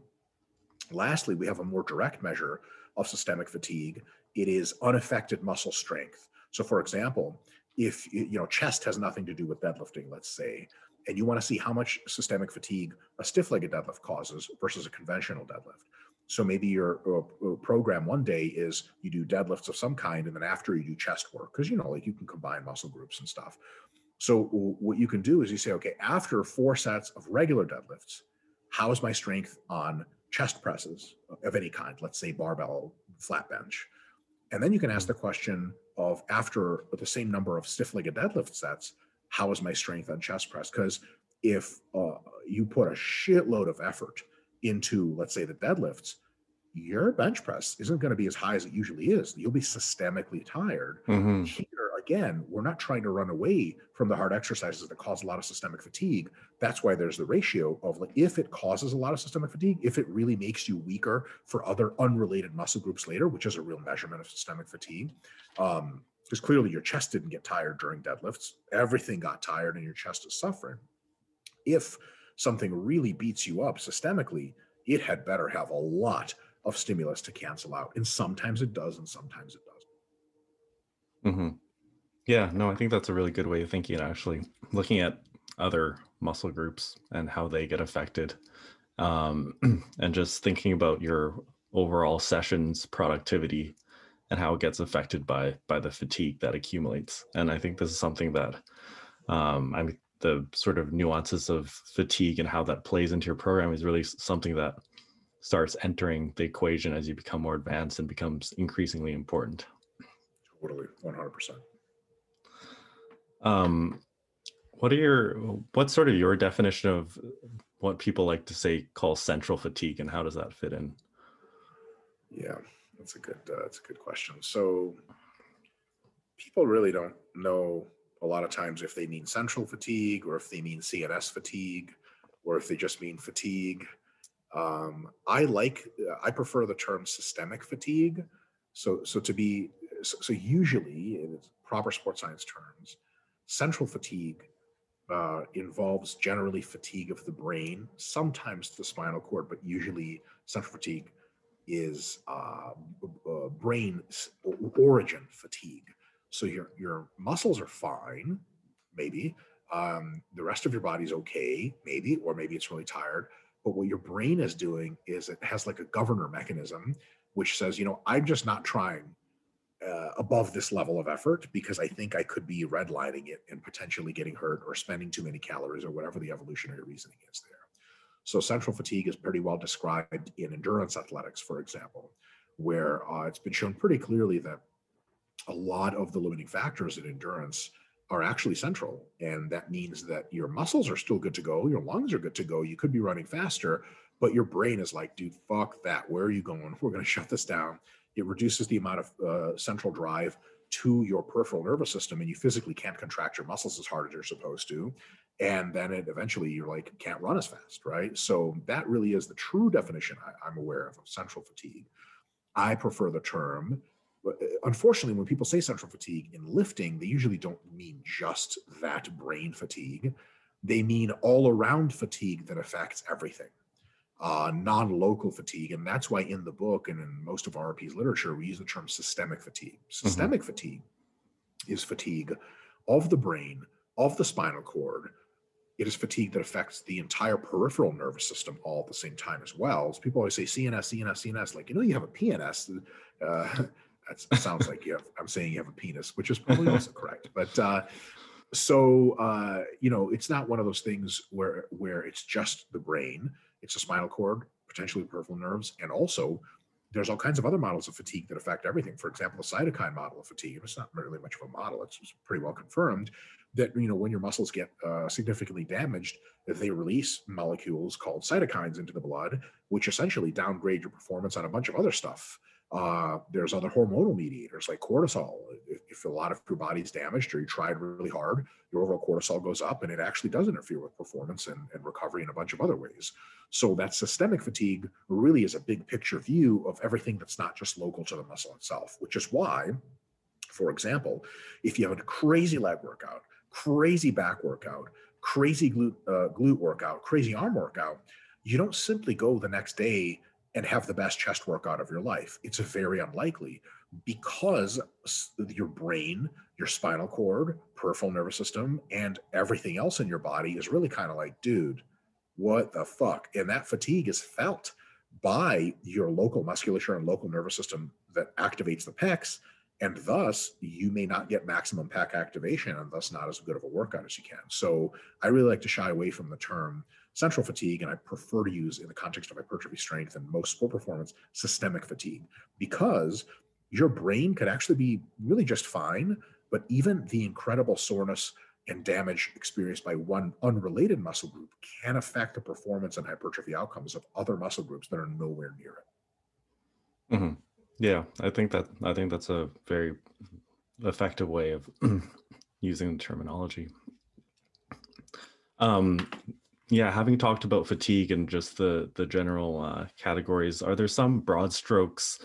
lastly, we have a more direct measure of systemic fatigue. It is unaffected muscle strength. So for example, if you know chest has nothing to do with deadlifting, let's say, and you want to see how much systemic fatigue a stiff-legged deadlift causes versus a conventional deadlift. So maybe your uh, uh, program one day is you do deadlifts of some kind, and then after you do chest work because you know like you can combine muscle groups and stuff. So what you can do is you say, okay, after four sets of regular deadlifts, how is my strength on chest presses of any kind? Let's say barbell, flat bench. And then you can ask the question of after the same number of stiff-legged deadlift sets, how is my strength on chest press? Because if uh, you put a shitload of effort into, let's say, the deadlifts, your bench press isn't going to be as high as it usually is. You'll be systemically tired. Mhm. Here again, we're not trying to run away from the hard exercises that cause a lot of systemic fatigue. That's why there's the ratio of like if it causes a lot of systemic fatigue, if it really makes you weaker for other unrelated muscle groups later, which is a real measurement of systemic fatigue. Um, because clearly your chest didn't get tired during deadlifts, everything got tired and your chest is suffering. If something really beats you up systemically, it had better have a lot of stimulus to cancel out. And sometimes it does, and sometimes it doesn't. hmm Yeah, no, I think that's a really good way of thinking. Actually, looking at other muscle groups and how they get affected, um, [clears throat] and just thinking about your overall session's productivity and how it gets affected by by the fatigue that accumulates. And I think this is something that, um, I mean, the sort of nuances of fatigue and how that plays into your program is really something that starts entering the equation as you become more advanced and becomes increasingly important. Totally, 100%. Um what are your what's sort of your definition of what people like to say call central fatigue and how does that fit in Yeah, that's a good uh, that's a good question. So people really don't know a lot of times if they mean central fatigue or if they mean CNS fatigue or if they just mean fatigue. Um, I like, I prefer the term systemic fatigue. So, so to be, so usually in proper sports science terms, central fatigue uh, involves generally fatigue of the brain, sometimes the spinal cord, but usually central fatigue is uh, uh, brain origin fatigue. So your your muscles are fine, maybe. Um, the rest of your body's okay, maybe, or maybe it's really tired. But what your brain is doing is it has like a governor mechanism, which says, you know, I'm just not trying uh, above this level of effort because I think I could be redlining it and potentially getting hurt or spending too many calories or whatever the evolutionary reasoning is there. So central fatigue is pretty well described in endurance athletics, for example, where uh, it's been shown pretty clearly that a lot of the limiting factors in endurance are actually central. And that means that your muscles are still good to go, your lungs are good to go, you could be running faster, but your brain is like, dude, fuck that. Where are you going? [laughs] We're going to shut this down. It reduces the amount of uh, central drive to your peripheral nervous system, and you physically can't contract your muscles as hard as you're supposed to. And then it eventually you're like, can't run as fast, right? So that really is the true definition I, I'm aware of of central fatigue. I prefer the term uh, unfortunately, when people say central fatigue in lifting, they usually don't mean just that brain fatigue. They mean all around fatigue that affects everything, uh, non local fatigue. And that's why in the book and in most of RP's literature, we use the term systemic fatigue. Mm-hmm. Systemic mm-hmm. fatigue is fatigue of the brain, of the spinal cord. It is fatigue that affects the entire peripheral nervous system all at the same time as well. So people always say CNS, CNS, CNS. Like, you know, you have a PNS. Uh, [laughs] That sounds like you have, I'm saying you have a penis, which is probably also [laughs] correct. But uh, so uh, you know, it's not one of those things where where it's just the brain. It's the spinal cord, potentially peripheral nerves, and also there's all kinds of other models of fatigue that affect everything. For example, the cytokine model of fatigue. It's not really much of a model. It's pretty well confirmed that you know when your muscles get uh, significantly damaged, they release molecules called cytokines into the blood, which essentially downgrade your performance on a bunch of other stuff. Uh, there's other hormonal mediators like cortisol. If, if, a lot of your body's damaged or you tried really hard, your overall cortisol goes up and it actually does interfere with performance and, and recovery in a bunch of other ways. So that systemic fatigue really is a big picture view of everything that's not just local to the muscle itself, which is why, for example, if you have a crazy leg workout, crazy back workout, crazy glute, uh, glute workout, crazy arm workout, you don't simply go the next day and have the best chest workout of your life. It's very unlikely because your brain, your spinal cord, peripheral nervous system, and everything else in your body is really kind of like, dude, what the fuck? And that fatigue is felt by your local musculature and local nervous system that activates the pecs. And thus, you may not get maximum pec activation and thus not as good of a workout as you can. So, I really like to shy away from the term central fatigue, and I prefer to use in the context of hypertrophy strength and most sport performance, systemic fatigue, because your brain could actually be really just fine, but even the incredible soreness and damage experienced by one unrelated muscle group can affect the performance and hypertrophy outcomes of other muscle groups that are nowhere near it. Mm-hmm. Yeah, I think that I think that's a very effective way of [clears throat] using the terminology. Um, yeah, having talked about fatigue and just the the general uh, categories, are there some broad strokes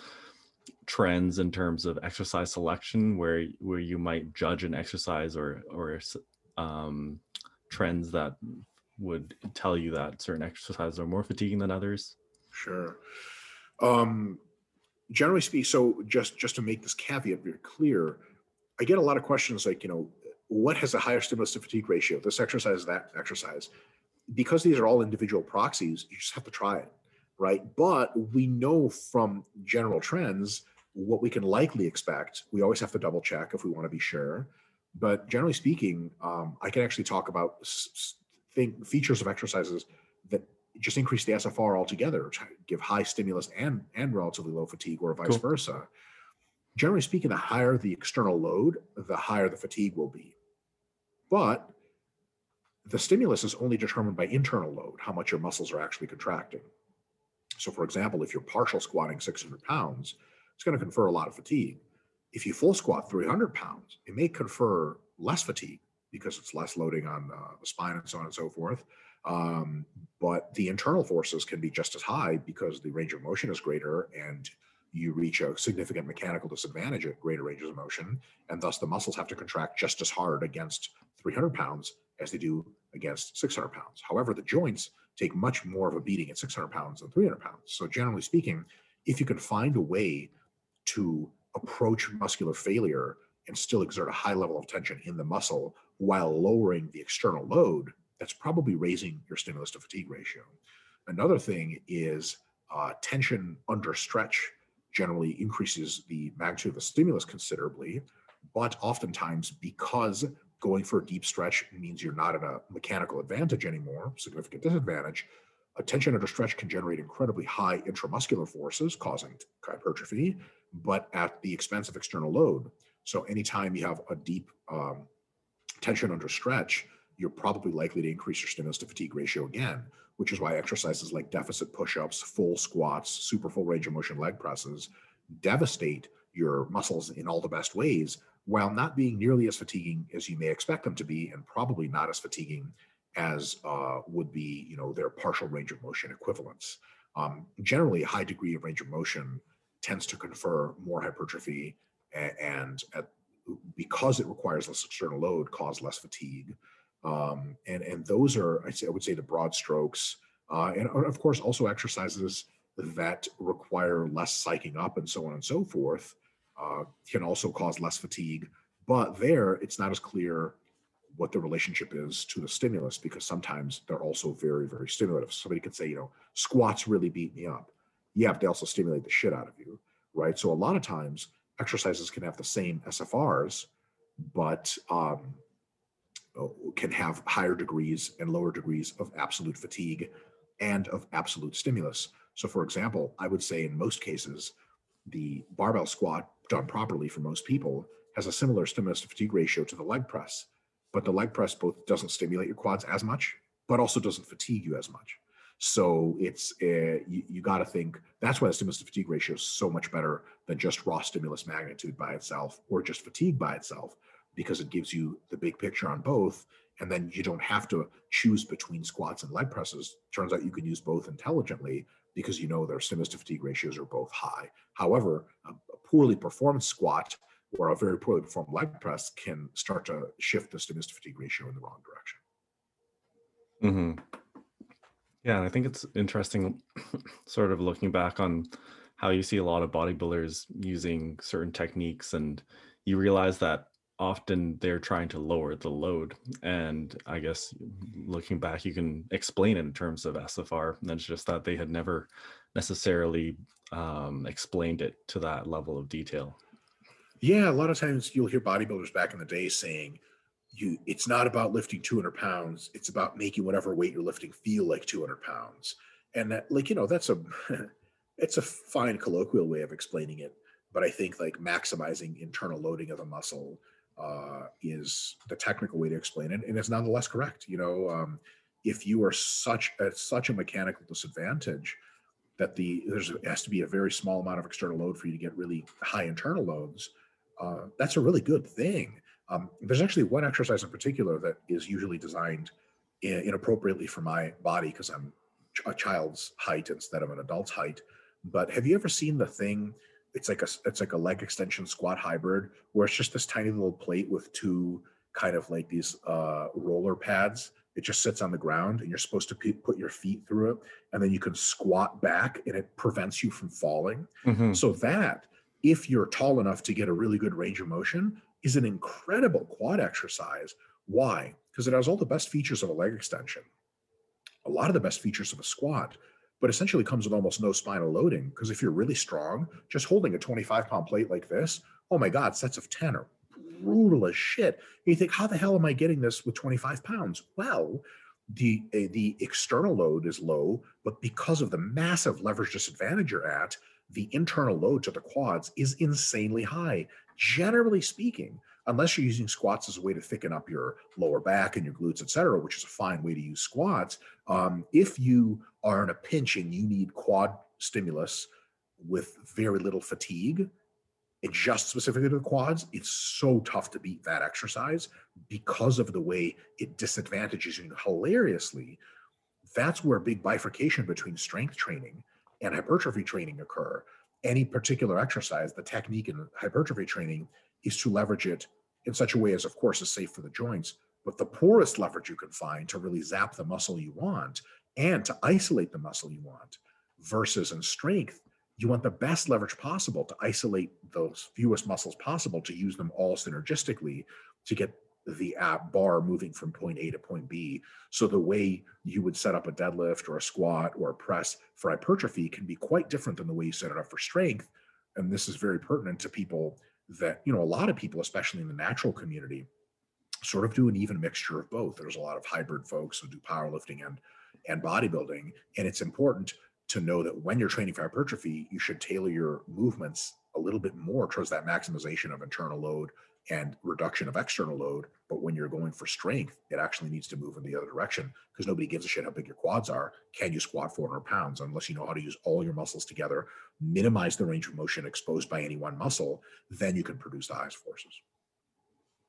trends in terms of exercise selection where where you might judge an exercise or or um, trends that would tell you that certain exercises are more fatiguing than others? Sure. Um, generally speaking, so just just to make this caveat very clear, I get a lot of questions like, you know, what has a higher stimulus to fatigue ratio? This exercise, that exercise because these are all individual proxies, you just have to try it, right? But we know from general trends what we can likely expect. We always have to double check if we want to be sure. But generally speaking, um, I can actually talk about think features of exercises that just increase the SFR altogether, give high stimulus and and relatively low fatigue, or vice cool. versa. Generally speaking, the higher the external load, the higher the fatigue will be. But the stimulus is only determined by internal load, how much your muscles are actually contracting. So, for example, if you're partial squatting 600 pounds, it's going to confer a lot of fatigue. if you full squat 300 pounds, it may confer less fatigue because it's less loading on uh, the spine and so on and so forth. Um, but the internal forces can be just as high because the range of motion is greater and you reach a significant mechanical disadvantage at greater ranges of motion. And thus the muscles have to contract just as hard against 300 pounds as they do against 600 pounds. However, the joints take much more of a beating at 600 pounds than 300 pounds. So, generally speaking, if you can find a way to approach muscular failure and still exert a high level of tension in the muscle while lowering the external load, that's probably raising your stimulus to fatigue ratio. Another thing is uh, tension under stretch generally increases the magnitude of the stimulus considerably, but oftentimes because going for a deep stretch means you're not at a mechanical advantage anymore, significant disadvantage, a tension under stretch can generate incredibly high intramuscular forces causing hypertrophy, but at the expense of external load. So anytime you have a deep um, tension under stretch, you're probably likely to increase your stimulus to fatigue ratio again, which is why exercises like deficit push-ups, full squats, super full range of motion leg presses devastate your muscles in all the best ways while not being nearly as fatiguing as you may expect them to be and probably not as fatiguing as uh, would be you know their partial range of motion equivalents. Um, generally a high degree of range of motion tends to confer more hypertrophy and, at, because it requires less external load cause less fatigue. Um, and and those are I, say, I would say the broad strokes uh, and of course also exercises that require less psyching up and so on and so forth uh, can also cause less fatigue. But there, it's not as clear what the relationship is to the stimulus because sometimes they're also very, very stimulative. Somebody could say, you know, squats really beat me up. Yeah, but they also stimulate the shit out of you, right? So a lot of times exercises can have the same SFRs, but um, oh, can have higher degrees and lower degrees of absolute fatigue and of absolute stimulus. So, for example, I would say in most cases, the barbell squat done properly for most people has a similar stimulus to fatigue ratio to the leg press, but the leg press both doesn't stimulate your quads as much, but also doesn't fatigue you as much. So it's uh, you, you got to think that's why the stimulus to fatigue ratio is so much better than just raw stimulus magnitude by itself or just fatigue by itself, because it gives you the big picture on both, and then you don't have to choose between squats and leg presses. Turns out you can use both intelligently because you know their stimulus to fatigue ratios are both high. However, a, poorly performed squat or a very poorly performed leg press can start to shift the stimulus to fatigue ratio in the wrong direction. Mm-hmm. Yeah, and I think it's interesting, [clears throat] sort of looking back on how you see a lot of bodybuilders using certain techniques, and you realize that often they're trying to lower the load. And I guess looking back, you can explain it in terms of SFR. And it's just that they had never necessarily um, explained it to that level of detail. Yeah, a lot of times you'll hear bodybuilders back in the day saying, "You, it's not about lifting 200 pounds. It's about making whatever weight you're lifting feel like 200 pounds." And that, like, you know, that's a, [laughs] it's a fine colloquial way of explaining it. But I think like maximizing internal loading of the muscle uh, is the technical way to explain it, and it's nonetheless correct. You know, um, if you are such at such a mechanical disadvantage that the there's has to be a very small amount of external load for you to get really high internal loads, uh, that's a really good thing. Um, there's actually one exercise in particular that is usually designed in, inappropriately for my body because I'm a child's height instead of an adult's height. But have you ever seen the thing it's like a it's like a leg extension squat hybrid where it's just this tiny little plate with two kind of like these uh, roller pads. It just sits on the ground, and you're supposed to p- put your feet through it, and then you can squat back, and it prevents you from falling. Mm-hmm. So that, if you're tall enough to get a really good range of motion, is an incredible quad exercise. Why? Because it has all the best features of a leg extension, a lot of the best features of a squat, but essentially comes with almost no spinal loading. Because if you're really strong, just holding a 25 pound plate like this, oh my God, sets of 10 are brutal as shit. You think, how the hell am I getting this with 25 pounds? Well, the uh, the external load is low, but because of the massive leverage disadvantage you're at, the internal load to the quads is insanely high. Generally speaking, unless you're using squats as a way to thicken up your lower back and your glutes, et cetera, which is a fine way to use squats. Um, if you are in a pinch and you need quad stimulus with very little fatigue, and just specifically to the quads, it's so tough to beat that exercise because of the way it disadvantages you hilariously. That's where big bifurcation between strength training and hypertrophy training occur. Any particular exercise, the technique in hypertrophy training is to leverage it in such a way as, of course, is safe for the joints, but the poorest leverage you can find to really zap the muscle you want and to isolate the muscle you want versus in strength you want the best leverage possible to isolate those fewest muscles possible to use them all synergistically to get the app bar moving from point A to point B. So the way you would set up a deadlift or a squat or a press for hypertrophy can be quite different than the way you set it up for strength. And this is very pertinent to people that, you know, a lot of people, especially in the natural community, sort of do an even mixture of both. There's a lot of hybrid folks who do powerlifting and and bodybuilding. And it's important to know that when you're training for hypertrophy, you should tailor your movements a little bit more towards that maximization of internal load and reduction of external load. But when you're going for strength, it actually needs to move in the other direction because nobody gives a shit how big your quads are. Can you squat 400 pounds unless you know how to use all your muscles together, minimize the range of motion exposed by any one muscle? Then you can produce the highest forces.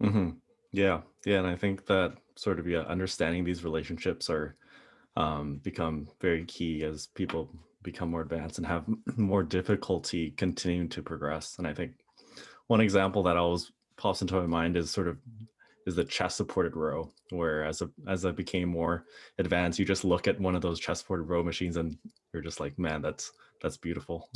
Mm-hmm. Yeah, yeah, and I think that sort of yeah, understanding these relationships are um, become very key as people become more advanced and have more difficulty continuing to progress. And I think one example that always pops into my mind is sort of is the chest supported row, where as a, as I became more advanced, you just look at one of those chest supported row machines and you're just like, man, that's that's beautiful.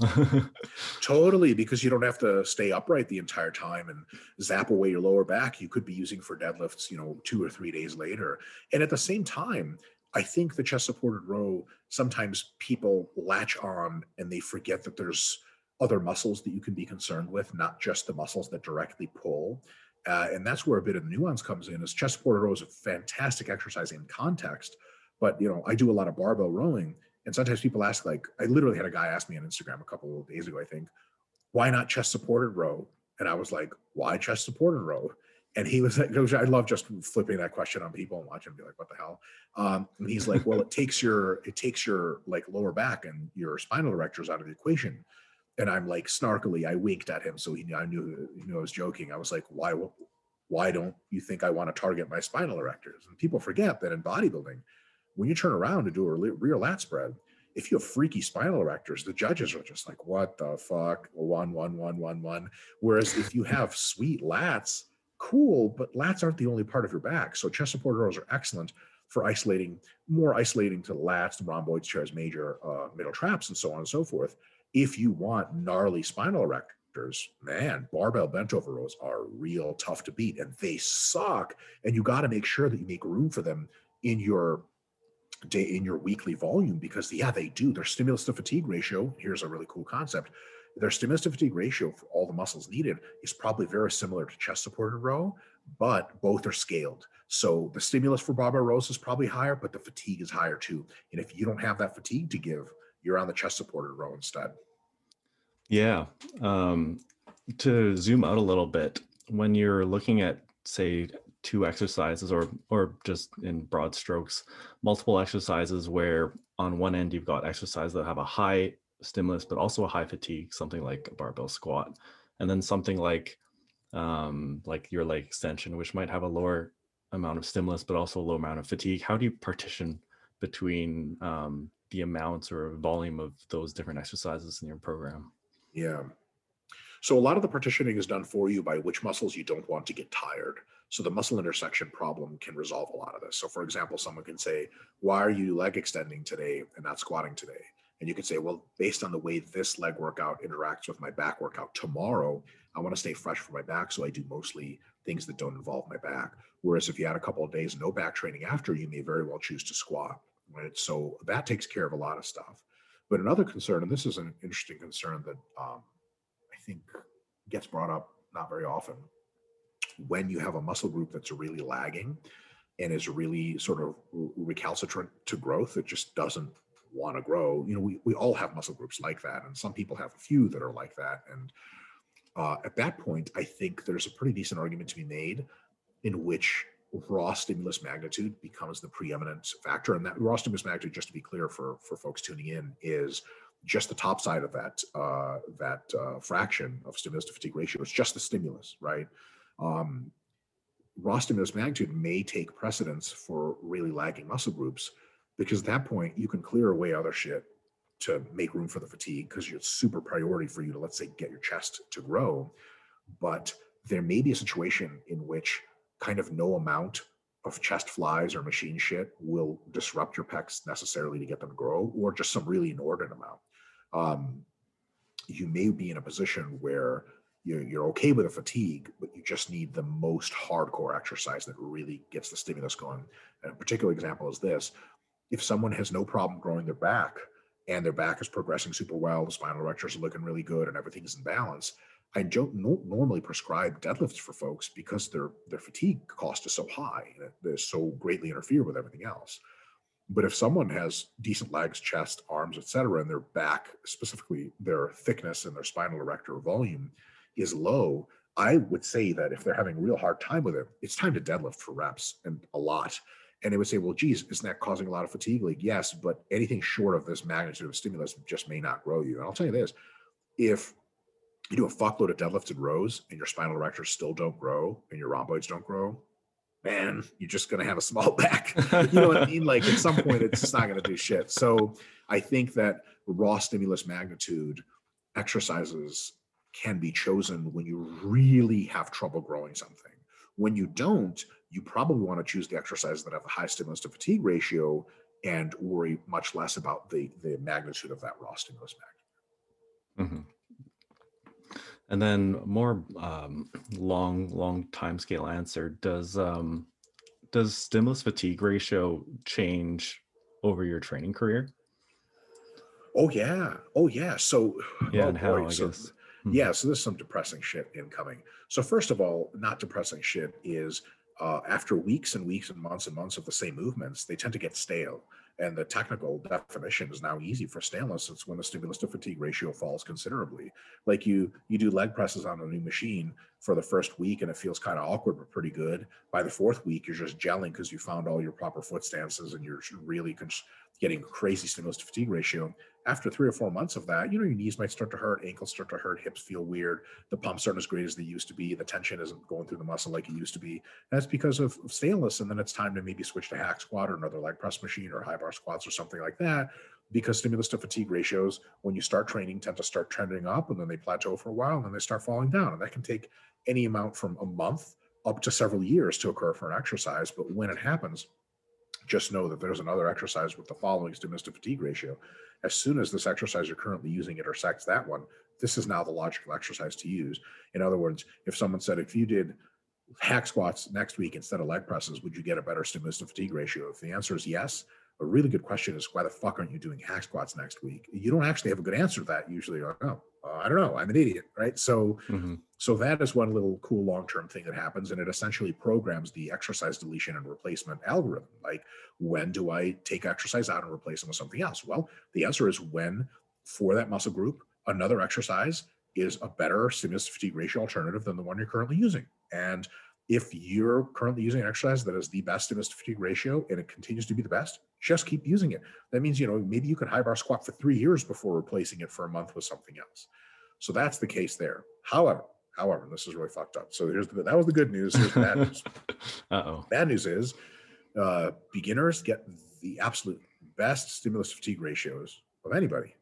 [laughs] totally, because you don't have to stay upright the entire time and zap away your lower back. You could be using for deadlifts, you know, two or three days later. And at the same time, I think the chest supported row, sometimes people latch on and they forget that there's other muscles that you can be concerned with, not just the muscles that directly pull. Uh, and that's where a bit of nuance comes in is chest supported row is a fantastic exercise in context. But, you know, I do a lot of barbell rowing. And sometimes people ask, like, I literally had a guy ask me on Instagram a couple of days ago, I think, why not chest supported row? And I was like, why chest supported row? And he was like, I love just flipping that question on people and watching them be like, what the hell? Um, and he's like, well, it [laughs] takes your, it takes your like lower back and your spinal erectors out of the equation. And I'm like snarkily, I winked at him. So he knew, I knew, he knew I was joking. I was like, why, why don't you think I want to target my spinal erectors? And people forget that in bodybuilding, when you turn around to do a rear lat spread, if you have freaky spinal erectors, the judges are just like, what the fuck? One, one, one, one, one. Whereas if you have sweet lats, cool, but lats aren't the only part of your back. So chest supported rows are excellent for isolating, more isolating to lats, the rhomboids, teres major, uh, middle traps, and so on and so forth. If you want gnarly spinal erectors, man, barbell bent over rows are real tough to beat and they suck. And you got to make sure that you make room for them in your day in your weekly volume because yeah, they do. Their stimulus to fatigue ratio. Here's a really cool concept their stimulus to fatigue ratio for all the muscles needed is probably very similar to chest supported row, but both are scaled. So the stimulus for barbell rows is probably higher, but the fatigue is higher too. And if you don't have that fatigue to give, you're on the chest supported row instead. Yeah. Um, to zoom out a little bit, when you're looking at, say, two exercises or or just in broad strokes multiple exercises where on one end you've got exercises that have a high stimulus, but also a high fatigue, something like a barbell squat, and then something like um, like your leg extension, which might have a lower amount of stimulus, but also a low amount of fatigue. How do you partition between um, the amounts or volume of those different exercises in your program? Yeah. So a lot of the partitioning is done for you by which muscles you don't want to get tired. So the muscle intersection problem can resolve a lot of this. So for example, someone can say, why are you leg extending today and not squatting today? And you could say, well, based on the way this leg workout interacts with my back workout tomorrow, I want to stay fresh for my back. So I do mostly things that don't involve my back. Whereas if you had a couple of days no back training after, you may very well choose to squat. Right. So that takes care of a lot of stuff. But another concern, and this is an interesting concern that um, I think gets brought up not very often, when you have a muscle group that's really lagging and is really sort of recalcitrant to growth, it just doesn't want to grow you know we, we all have muscle groups like that and some people have a few that are like that and uh, at that point i think there's a pretty decent argument to be made in which raw stimulus magnitude becomes the preeminent factor and that raw stimulus magnitude just to be clear for for folks tuning in is just the top side of that uh, that uh, fraction of stimulus to fatigue ratio it's just the stimulus, right? Um, raw stimulus magnitude may take precedence for really lagging muscle groups because at that point you can clear away other shit to make room for the fatigue because it's super priority for you to let's say get your chest to grow. But there may be a situation in which kind of no amount of chest flies or machine shit will disrupt your pecs necessarily to get them to grow or just some really inordinate amount. Um, you may be in a position where you're, you're okay with a fatigue, but you just need the most hardcore exercise that really gets the stimulus going. And a particular example is this if someone has no problem growing their back and their back is progressing super well, the spinal erectors are looking really good, and everything's in balance. I don't normally prescribe deadlifts for folks because their their fatigue cost is so high and it, they so greatly interfere with everything else. But if someone has decent legs, chest, arms, etc., and their back, specifically their thickness and their spinal erector volume, is low, I would say that if they're having a real hard time with it, it's time to deadlift for reps and a lot. And they would say, well, geez, isn't that causing a lot of fatigue? Like, yes, but anything short of this magnitude of stimulus just may not grow you. And I'll tell you this if you do a fuckload of deadlifted rows and your spinal erectors still don't grow and your rhomboids don't grow, man, you're just going to have a small [laughs] back. you know what I mean? Like at some point, it's just not going to do shit. So I think that raw stimulus magnitude exercises can be chosen when you really have trouble growing something. When you don't, you probably want to choose the exercises that have a high stimulus to fatigue ratio and worry much less about the, the magnitude of that raw stimulus magnitude. Mm-hmm. And then more um, long, long time scale answer. Does um, does stimulus fatigue ratio change over your training career? Oh yeah. Oh yeah. So yeah, oh, and how boy. I so, guess. Hmm. Yeah, so there's some depressing shit incoming. So first of all, not depressing shit is uh, after weeks and weeks and months and months of the same movements, they tend to get stale. And the technical definition is now easy for staleness. It's when the stimulus to fatigue ratio falls considerably. Like you, you do leg presses on a new machine for the first week, and it feels kind of awkward, but pretty good. By the fourth week, you're just gelling because you found all your proper foot stances, and you're really getting crazy stimulus to fatigue ratio after three or four months of that, you know, your knees might start to hurt, ankles start to hurt, hips feel weird, the pumps aren't as great as they used to be, the tension isn't going through the muscle like it used to be. And that's because of, staleness. And then it's time to maybe switch to hack squat or another leg press machine or high bar squats or something like that. Because stimulus to fatigue ratios, when you start training, tend to start trending up and then they plateau for a while and then they start falling down. And that can take any amount from a month up to several years to occur for an exercise. But when it happens, just know that there's another exercise with the following stimulus to fatigue ratio as soon as this exercise you're currently using intersects that one, this is now the logical exercise to use. In other words, if someone said, if you did hack squats next week instead of leg presses, would you get a better stimulus to fatigue ratio? If the answer is yes, a really good question is why the fuck aren't you doing hack squats next week? You don't actually have a good answer to that usually. You're like, oh, uh, I don't know. I'm an idiot, right? So, mm-hmm. so that is one little cool long-term thing that happens, and it essentially programs the exercise deletion and replacement algorithm. Like, when do I take exercise out and replace them with something else? Well, the answer is when for that muscle group, another exercise is a better stimulus fatigue ratio alternative than the one you're currently using. And if you're currently using an exercise that is the best stimulus to fatigue ratio and it continues to be the best, just keep using it. That means, you know, maybe you could high bar squat for three years before replacing it for a month with something else. So that's the case there. However, however, this is really fucked up. So here's the that was the good news. Here's the bad news. [laughs] Uh-oh. Bad news is uh, beginners get the absolute best stimulus fatigue ratios of anybody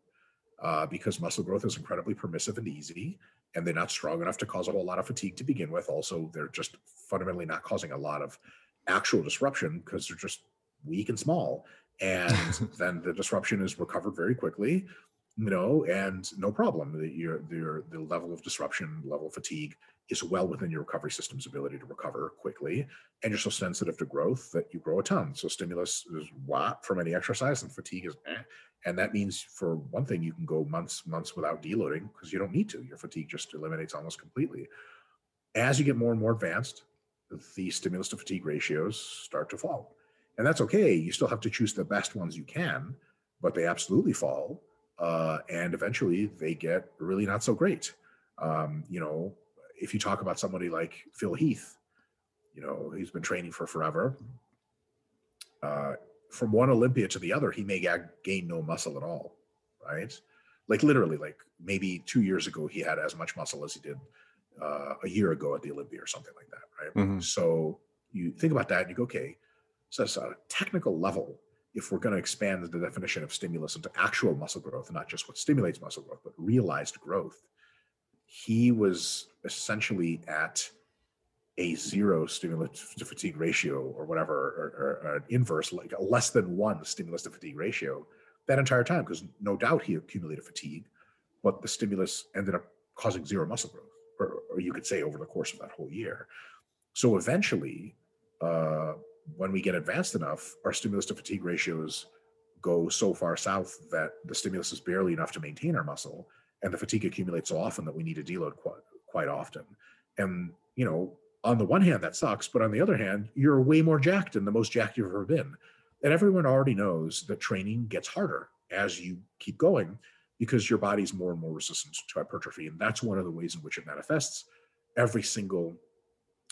uh, because muscle growth is incredibly permissive and easy and they're not strong enough to cause a whole lot of fatigue to begin with. Also, they're just fundamentally not causing a lot of actual disruption because they're just weak and small. And [laughs] then the disruption is recovered very quickly, you know, and no problem. The, your, your, the level of disruption, level of fatigue is well within your recovery system's ability to recover quickly. And you're so sensitive to growth that you grow a ton. So stimulus is what from any exercise and fatigue is eh. And that means for one thing, you can go months, months without deloading because you don't need to. Your fatigue just eliminates almost completely. As you get more and more advanced, the stimulus to fatigue ratios start to fall. And that's okay. You still have to choose the best ones you can, but they absolutely fall. Uh, and eventually they get really not so great. Um, you know, if you talk about somebody like Phil Heath, you know, he's been training for forever. Uh, from one Olympia to the other, he may gain no muscle at all, right? Like literally, like maybe two years ago, he had as much muscle as he did uh, a year ago at the Olympia or something like that, right? Mhm. So you think about that and you go, okay, so it's a technical level. If we're going to expand the definition of stimulus into actual muscle growth, not just what stimulates muscle growth, but realized growth, he was essentially at a zero stimulus to fatigue ratio or whatever, or, or, or an inverse, like a less than one stimulus to fatigue ratio that entire time, because no doubt he accumulated fatigue, but the stimulus ended up causing zero muscle growth, or, or you could say over the course of that whole year. So eventually, uh, when we get advanced enough, our stimulus to fatigue ratios go so far south that the stimulus is barely enough to maintain our muscle, and the fatigue accumulates so often that we need to deload quite, quite often. And you know, on the one hand, that sucks, but on the other hand, you're way more jacked than the most jacked you've ever been. And everyone already knows that training gets harder as you keep going because your body's more and more resistant to hypertrophy. And that's one of the ways in which it manifests. Every single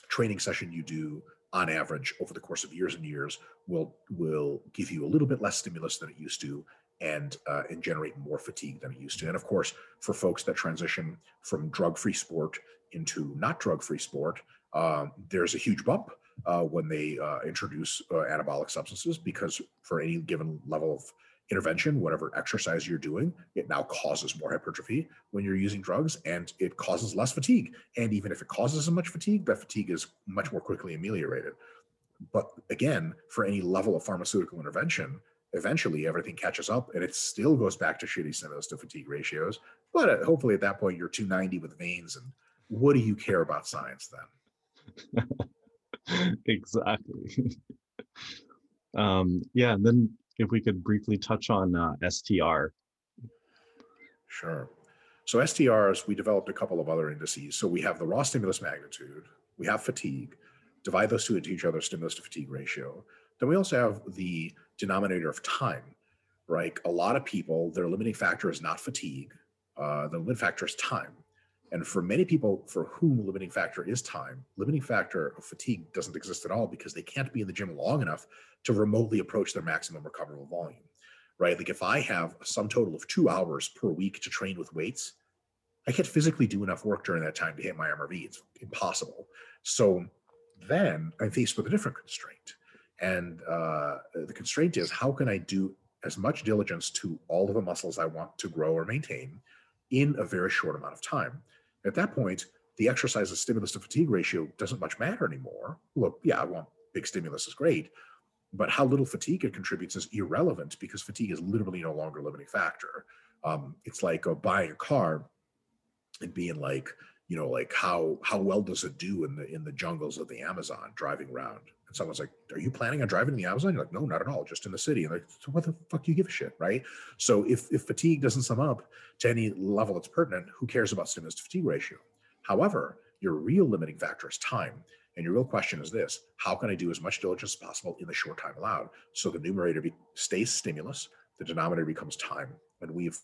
training session you do on average over the course of years and years will will give you a little bit less stimulus than it used to and uh, and generate more fatigue than it used to. And of course for folks that transition from drug-free sport into not drug-free sport um, there's a huge bump uh, when they uh, introduce uh, anabolic substances because for any given level of intervention, whatever exercise you're doing, it now causes more hypertrophy when you're using drugs and it causes less fatigue. And even if it causes as much fatigue, that fatigue is much more quickly ameliorated. But again, for any level of pharmaceutical intervention, eventually everything catches up and it still goes back to shitty stimulus to fatigue ratios. But uh, hopefully at that point, you're 290 with veins. And what do you care about science then? [laughs] exactly. [laughs] um, yeah, and then if we could briefly touch on uh, STR. Sure. So STRs, we developed a couple of other indices. So we have the raw stimulus magnitude, we have fatigue, divide those two into each other stimulus to fatigue ratio. Then we also have the denominator of time, right? A lot of people, their limiting factor is not fatigue. Uh, the limiting factor is time. And for many people for whom limiting factor is time, limiting factor of fatigue doesn't exist at all because they can't be in the gym long enough to remotely approach their maximum recoverable volume, right? Like if I have a sum total of two hours per week to train with weights, I can't physically do enough work during that time to hit my MRV. It's impossible. So then I'm faced with a different constraint. And uh, the constraint is how can I do as much diligence to all of the muscles I want to grow or maintain in a very short amount of time? At that point, the exercise's stimulus to fatigue ratio doesn't much matter anymore. Look, yeah, I want big stimulus is great, but how little fatigue it contributes is irrelevant because fatigue is literally no longer a limiting factor. Um, it's like uh, buying a car and being like, you know, like how how well does it do in the in the jungles of the Amazon driving around? And someone's like, "Are you planning on driving in the Amazon?" You're like, "No, not at all. Just in the city." And like, so what the fuck do you give a shit, right? So if if fatigue doesn't sum up to any level that's pertinent, who cares about stimulus to fatigue ratio? However, your real limiting factor is time. And your real question is this how can I do as much diligence as possible in the short time allowed? So the numerator be, stays stimulus, the denominator becomes time. And we've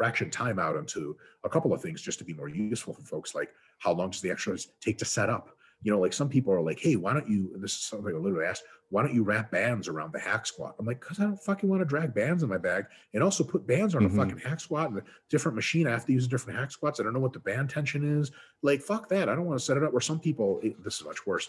fractioned time out into a couple of things just to be more useful for folks, like how long does the exercise take to set up? You know, like some people are like, hey, why don't you, this is something I literally asked, why don't you wrap bands around the hack squat? I'm like, because I don't fucking want to drag bands in my bag and also put bands on Mhm. a fucking hack squat and a different machine. I have to use different hack squats. I don't know what the band tension is. Like, fuck that. I don't want to set it up where some people, it- this is much worse.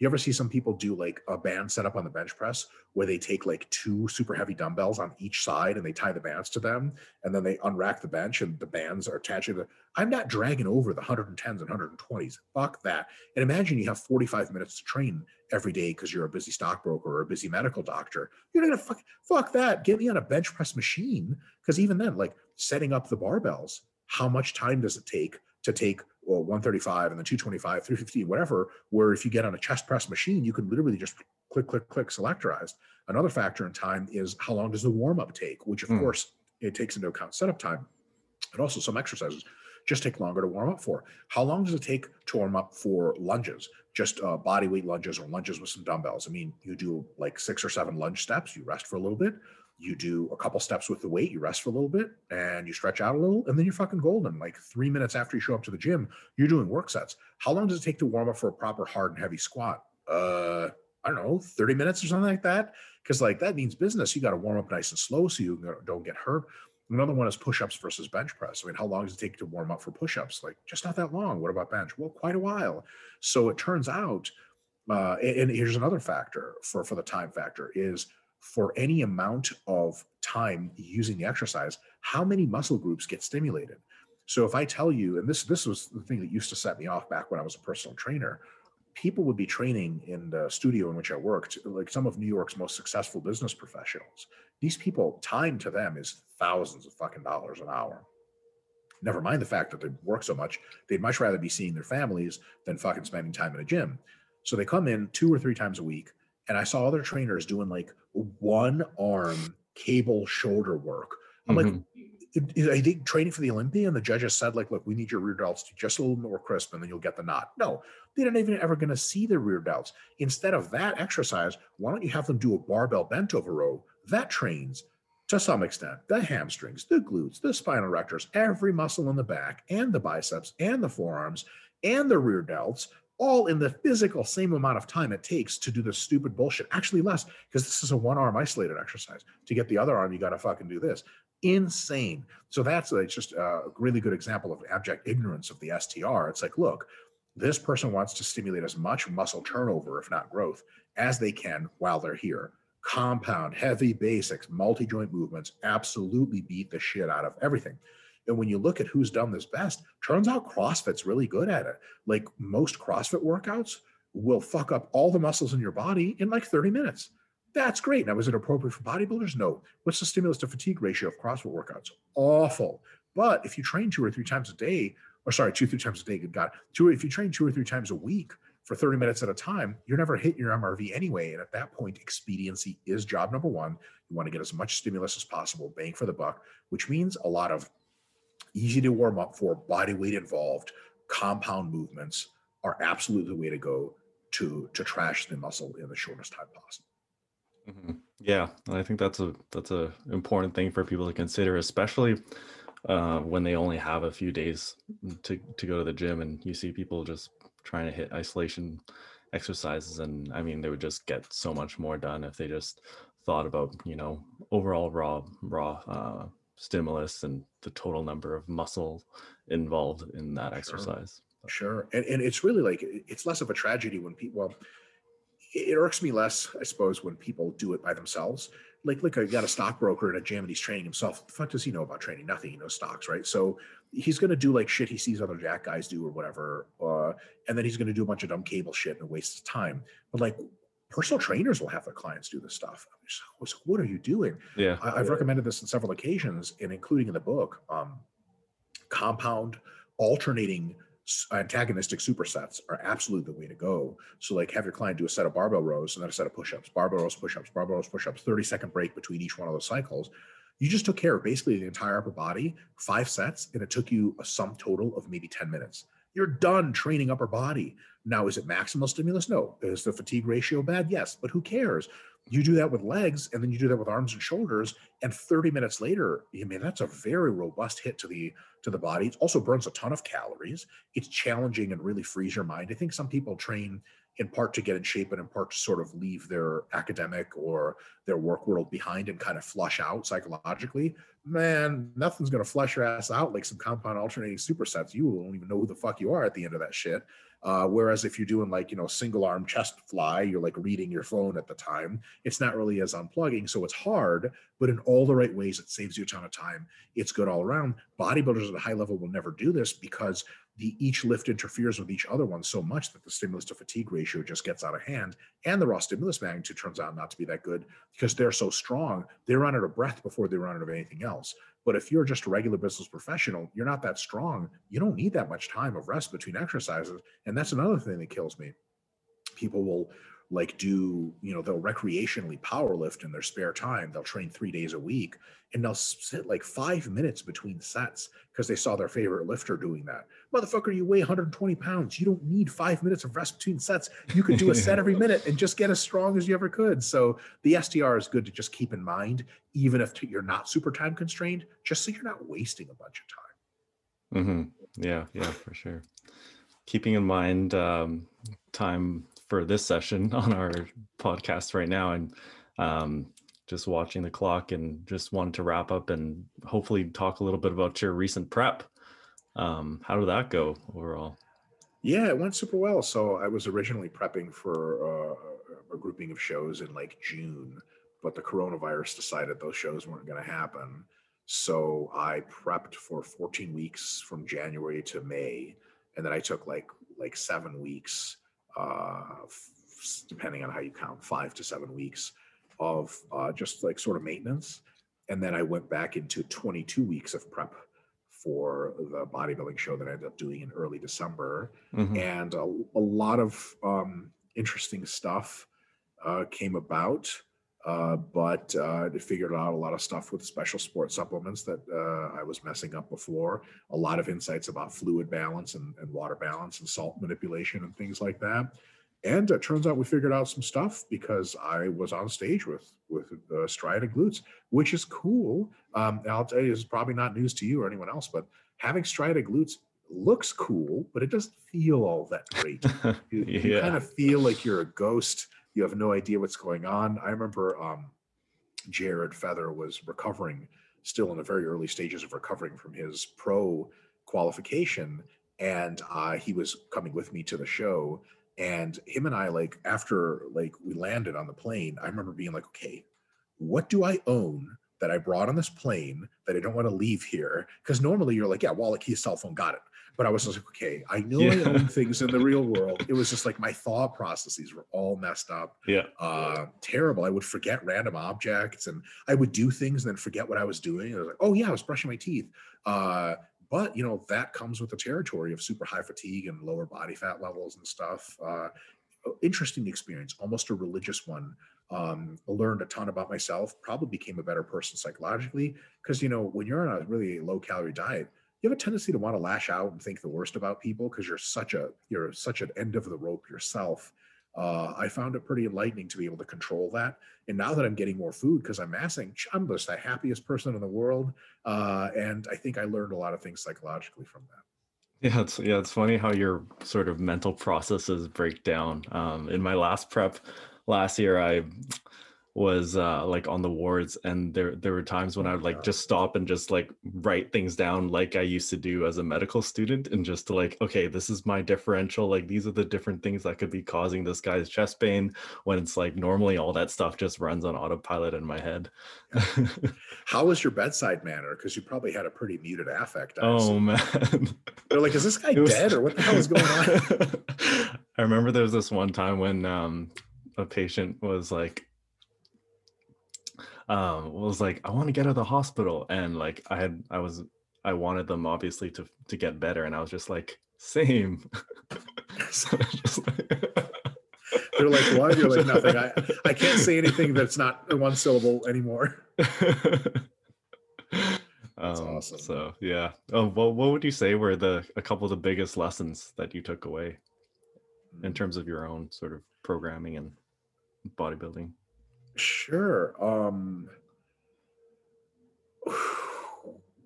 You ever see some people do like a band set up on the bench press where they take like two super heavy dumbbells on each side and they tie the bands to them and then they unrack the bench and the bands are attached to the. I'm not dragging over the 110s and 120s. Fuck that. And imagine you have 45 minutes to train every day because you're a busy stockbroker or a busy medical doctor. You're gonna fuck, fuck that. Get me on a bench press machine. Because even then, like setting up the barbells, how much time does it take to take well, 135 and then 225, 350, whatever? Where if you get on a chest press machine, you can literally just click, click, click, selectorized. Another factor in time is how long does the warm up take, which of Hmm. course it takes into account setup time. And also some exercises just take longer to warm up for. How long does it take to warm up for lunges? Just uh, body weight lunges or lunges with some dumbbells. I mean, you do like six or seven lunge steps, you rest for a little bit. You do a couple steps with the weight, you rest for a little bit, and you stretch out a little, and then you're fucking golden. Like three minutes after you show up to the gym, you're doing work sets. How long does it take to warm up for a proper hard and heavy squat? Uh, I don't know, 30 minutes or something like that. Because like that means business. You got to warm up nice and slow so you don't get hurt. Another one is push-ups versus bench press. I mean, how long does it take to warm up for push-ups? Like just not that long. What about bench? Well, quite a while. So it turns out, uh, and here's another factor for for the time factor is for any amount of time using the exercise, how many muscle groups get stimulated? So if I tell you, and this this was the thing that used to set me off back when I was a personal trainer, people would be training in the studio in which I worked, like some of New York's most successful business professionals. These people, time to them is thousands of fucking dollars an hour. Never mind the fact that they work so much, they'd much rather be seeing their families than fucking spending time in a gym. So they come in two or three times a week, and I saw other trainers doing like one arm cable shoulder work. I'm mm-hmm. like, I think training for the Olympia and the judges said like, look, we need your rear delts to just a little more crisp and then you'll get the knot. No, they're not even ever going to see the rear delts. Instead of that exercise, why don't you have them do a barbell bent over row? That trains to some extent the hamstrings, the glutes, the spinal erectors, every muscle in the back and the biceps and the forearms and the rear delts all in the physical same amount of time it takes to do the stupid bullshit. Actually, less because this is a one arm isolated exercise. To get the other arm, you got to fucking do this. Insane. So that's a, just uh, a really good example of abject ignorance of the STR. It's like, look, this person wants to stimulate as much muscle turnover, if not growth, as they can while they're here. Compound, heavy basics, multi joint movements absolutely beat the shit out of everything. And when you look at who's done this best, turns out CrossFit's really good at it. Like most CrossFit workouts will fuck up all the muscles in your body in like 30 minutes. That's great. Now, is it appropriate for bodybuilders? No. What's the stimulus to fatigue ratio of CrossFit workouts? Awful. But if you train two or three times a day, or sorry, two, three times a day, good God, two, if you train two or three times a week for 30 minutes at a time, you're never hitting your MRV anyway. And at that point, expediency is job number one. You want to get as much stimulus as possible, bang for the buck, which means a lot of easy to warm up for, body weight involved, compound movements are absolutely the way to go to to trash the muscle in the shortest time possible. Mm-hmm. Yeah, and I think that's a that's a important thing for people to consider, especially uh, when they only have a few days to to go to the gym, and you see people just trying to hit isolation exercises, and I mean they would just get so much more done if they just thought about you know overall raw raw uh, stimulus and the total number of muscle involved in that sure. exercise. Sure. And, and it's really like, it's less of a tragedy when people, well, it irks me less, I suppose, when people do it by themselves. Like, like I got a stockbroker at a gym and he's training himself. The fuck does he know about training? Nothing. He knows stocks, right? So he's going to do like shit he sees other jack guys do or whatever. Uh, and then he's going to do a bunch of dumb cable shit and waste his time. But like, personal trainers will have their clients do this stuff. Just, what are you doing? Yeah, I, have recommended this on several occasions, and including in the book. Um, compound alternating antagonistic supersets are absolutely the way to go. So, like, have your client do a set of barbell rows and then a set of push-ups, barbell rows, push-ups, barbell rows, push-ups, 30 second break between each one of those cycles. You just took care of basically the entire upper body, five sets, and it took you a sum total of maybe 10 minutes. You're done training upper body. Now, is it maximal stimulus? No. Is the fatigue ratio bad? Yes. But who cares? You do that with legs and then you do that with arms and shoulders. And 30 minutes later, I mean, that's a very robust hit to the to the body. It also burns a ton of calories. It's challenging and really frees your mind. I think some people train in part to get in shape and in part to sort of leave their academic or their work world behind and kind of flush out psychologically, man, nothing's to flush your ass out like some compound alternating supersets. You won't even know who the fuck you are at the end of that shit. Uh, whereas if you're doing like, you know, single arm chest fly, you're like reading your phone at the time. It's not really as unplugging. So it's hard, but in all the right ways, it saves you a ton of time. It's good all around. Bodybuilders at a high level will never do this because the each lift interferes with each other one so much that the stimulus to fatigue ratio just gets out of hand and the raw stimulus magnitude turns out not to be that good because they're so strong they run out of breath before they run out of anything else. But if you're just a regular business professional you're not that strong you don't need that much time of rest between exercises. And that's another thing that kills me. People will like do you know they'll recreationally power lift in their spare time. They'll train three days a week and they'll sit like five minutes between sets because they saw their favorite lifter doing that. Motherfucker you weigh 120 pounds. You don't need five minutes of rest between sets. You could do a set every minute and just get as strong as you ever could. So the STR is good to just keep in mind even if you're not super time constrained just so you're not wasting a bunch of time. Mm-hmm. yeah yeah for sure. Keeping in mind um, time for this session [laughs] on our podcast right now and um, just watching the clock and just wanted to wrap up and hopefully talk a little bit about your recent prep. Um, how did that go overall? Yeah, it went super well. So I was originally prepping for uh, a grouping of shows in like June, but the coronavirus decided those shows weren't going to happen. So I prepped for 14 weeks from January to May, and then I took like like seven weeks, depending on how you count, five to seven weeks of uh, just like sort of maintenance, and then I went back into 22 weeks of prep for the bodybuilding show that I ended up doing in early December, mm-hmm. and a, a, lot of um, interesting stuff uh, came about. Uh, but uh, figured out a lot of stuff with special sports supplements that uh, I was messing up before. A lot of insights about fluid balance and, and water balance and salt manipulation and things like that. And it turns out we figured out some stuff because I was on stage with with uh, striated glutes, which is cool. Um, I'll tell you, it's probably not news to you or anyone else, but having striated glutes looks cool, but it doesn't feel all that great. [laughs] You, yeah. you kind of feel like you're a ghost you have no idea what's going on. I remember um, Jared Feather was recovering, still in the very early stages of recovering from his pro qualification, and uh, he was coming with me to the show. And him and I, like after like we landed on the plane, I remember being like, okay, what do I own that I brought on this plane that I don't want to leave here? Because normally you're like, yeah, wallet, key, cell phone, got it but I was just like, okay, I know yeah. I own [laughs] things in the real world. It was just like my thought processes were all messed up. Yeah. Uh, terrible. I would forget random objects and I would do things and then forget what I was doing. I was like, oh yeah, I was brushing my teeth. Uh, but you know, that comes with the territory of super high fatigue and lower body fat levels and stuff. Uh, interesting experience, almost a religious one. Um, learned a ton about myself, probably became a better person psychologically. Cause you know, when you're on a really low calorie diet, you have a tendency to want to lash out and think the worst about people because you're such a you're such an end of the rope yourself. Uh, I found it pretty enlightening to be able to control that. And now that I'm getting more food because I'm massing, I'm just the happiest person in the world. Uh, and I think I learned a lot of things psychologically from that. Yeah, it's yeah, it's funny how your sort of mental processes break down. Um, in my last prep last year, I was uh like on the wards and there there were times when I would like just stop and just like write things down like I used to do as a medical student and just to like okay this is my differential like these are the different things that could be causing this guy's chest pain when it's like normally all that stuff just runs on autopilot in my head. [laughs] How was your bedside manner because you probably had a pretty muted affect. I oh man. They're like is this guy [laughs] was... dead or what the hell is going on? [laughs] I remember there was this one time when um a patient was like um was like i want to get out of the hospital and like i had i was i wanted them obviously to to get better and i was just like same. [laughs] So just like, [laughs] they're like what you're like nothing. I i can't say anything that's not one syllable anymore. [laughs] That's um, awesome. so yeah. Oh, well, what would you say were the a couple of the biggest lessons that you took away in mm. terms of your own sort of programming and bodybuilding Sure. Um, [sighs]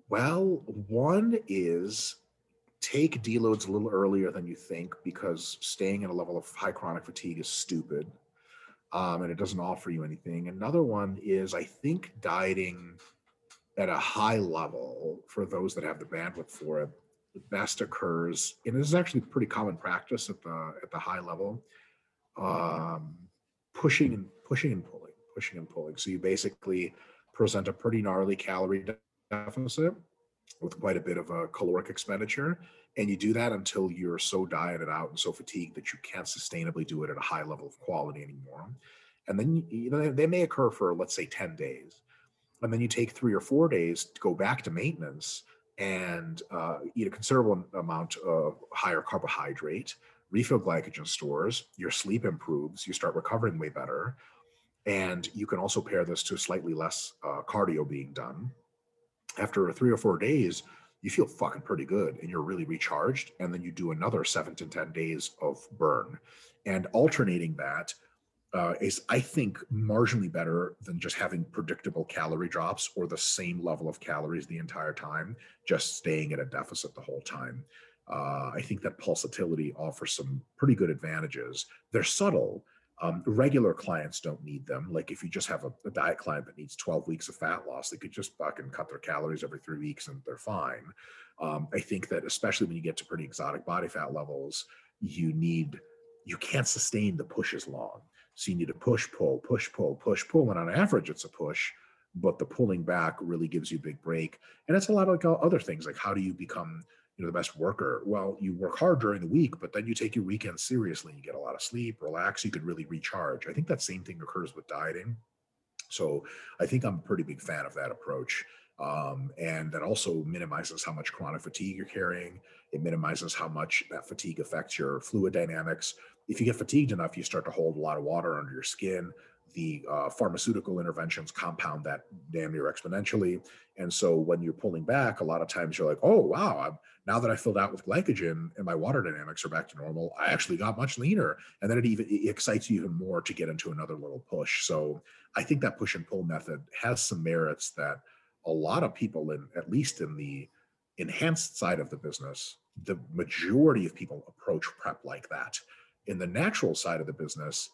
well, one is take deloads a little earlier than you think because staying at a level of high chronic fatigue is stupid um, and it doesn't offer you anything. Another one is I think dieting at a high level for those that have the bandwidth for it best occurs and this is actually pretty common practice at the at the high level um, pushing and pushing and pushing and pulling. So you basically present a pretty gnarly calorie deficit with quite a bit of a caloric expenditure. And you do that until you're so dieted out and so fatigued that you can't sustainably do it at a high level of quality anymore. And then you know they may occur for let's say 10 days. And then you take three or four days to go back to maintenance and uh, eat a considerable amount of higher carbohydrate, refill glycogen stores, your sleep improves, you start recovering way better. And you can also pair this to slightly less uh, cardio being done. After three or four days, you feel fucking pretty good and you're really recharged. And then you do another seven to 10 days of burn. And alternating that uh, is, I think, marginally better than just having predictable calorie drops or the same level of calories the entire time, just staying at a deficit the whole time. Uh, I think that pulsatility offers some pretty good advantages. They're subtle, Um, regular clients don't need them. Like if you just have a, a, diet client that needs 12 weeks of fat loss, they could just fucking cut their calories every three weeks and they're fine. Um, I think that especially when you get to pretty exotic body fat levels, you need you can't sustain the push as long. So you need to push, pull, push, pull, push, pull. And on average, it's a push, but the pulling back really gives you a big break. And it's a lot of like other things, like how do you become you know the best worker. Well you work hard during the week but then you take your weekends seriously you get a lot of sleep relax you could really recharge. I think that same thing occurs with dieting. So i think i'm a pretty big fan of that approach um, and that also minimizes how much chronic fatigue you're carrying. It minimizes how much that fatigue affects your fluid dynamics. If you get fatigued enough you start to hold a lot of water under your skin. The uh, pharmaceutical interventions compound that damn near exponentially. And so when you're pulling back, a lot of times you're like, oh, wow, I'm, now that I filled out with glycogen and my water dynamics are back to normal, I actually got much leaner. And then it even it excites you even more to get into another little push. So I think that push and pull method has some merits that a lot of people in, at least in the enhanced side of the business, the majority of people approach prep like that. In the natural side of the business,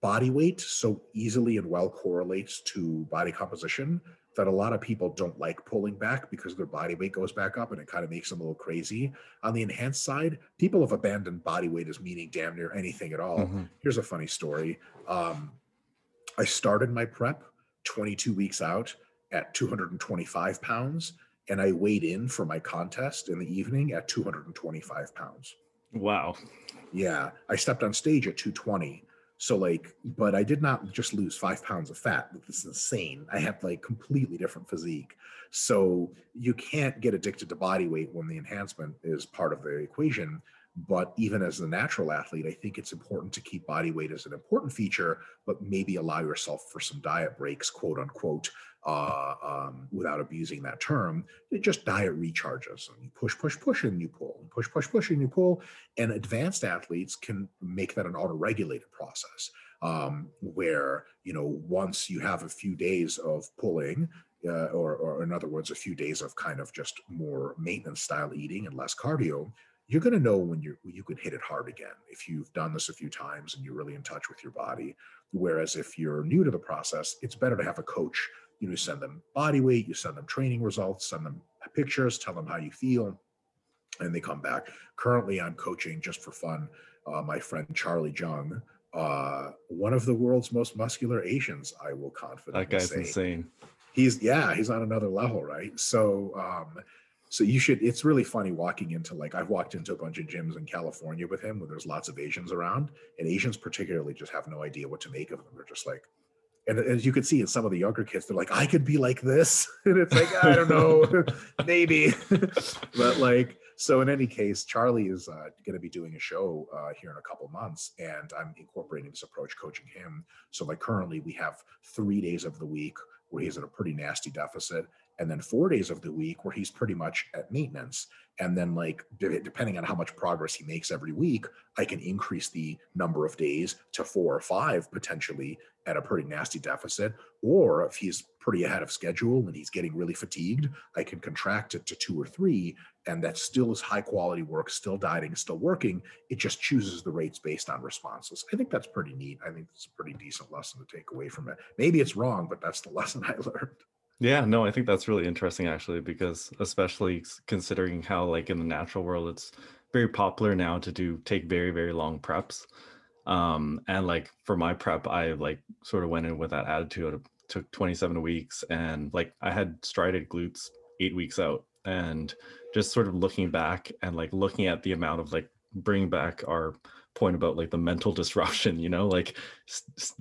body weight so easily and well correlates to body composition that a lot of people don't like pulling back because their body weight goes back up and it kind of makes them a little crazy. On the enhanced side, people have abandoned body weight as meaning damn near anything at all. Mm-hmm. Here's a funny story. Um, I started my prep 22 weeks out at 225 pounds, and I weighed in for my contest in the evening at 225 pounds. Wow. Yeah. I stepped on stage at 220 so like, but I did not just lose five pounds of fat. This is insane. I had like completely different physique. So you can't get addicted to body weight when the enhancement is part of the equation. But even as a natural athlete, I think it's important to keep body weight as an important feature, but maybe allow yourself for some diet breaks, quote unquote, uh, um, without abusing that term. It just diet recharges and you push, push, push, and you pull, and push, push, push, and you pull. And advanced athletes can make that an auto-regulated process um, where you know once you have a few days of pulling. Uh, or, or in other words, a few days of kind of just more maintenance style eating and less cardio, you're going to know when you you can hit it hard again if you've done this a few times and you're really in touch with your body. Whereas if you're new to the process, it's better to have a coach. You know, send them body weight, you send them training results, send them pictures, tell them how you feel, and they come back. Currently, I'm coaching just for fun. Uh, my friend Charlie Jung, uh, one of the world's most muscular Asians. I will confidently that guy's say. insane. He's yeah, he's on another level, right? So um, so you should it's really funny walking into like i've walked into a bunch of gyms in california with him where there's lots of asians around and asians particularly just have no idea what to make of them. They're just like and as you can see in some of the younger kids they're like i could be like this. [laughs] And it's like i don't know [laughs] maybe. [laughs] But like so in any case charlie is uh, going to be doing a show uh, here in a couple months and i'm incorporating this approach coaching him. So like currently we have three days of the week where he's at a pretty nasty deficit and then four days of the week where he's pretty much at maintenance. And then like depending on how much progress he makes every week i can increase the number of days to four or five potentially at a pretty nasty deficit. Or if he's pretty ahead of schedule and he's getting really fatigued i can contract it to two or three and that still is high quality work still dieting still working. It just chooses the rates based on responses. I think that's pretty neat. I think it's a pretty decent lesson to take away from it. Maybe it's wrong but that's the [laughs] lesson i learned yeah, no, I think that's really interesting actually, because especially considering how like in the natural world, it's very popular now to do take very, very long preps. Um, and like for my prep, I like sort of went in with that attitude. It took 27 weeks and like I had striated glutes eight weeks out and just sort of looking back and like looking at the amount of like bring back our point about like the mental [laughs] disruption you know like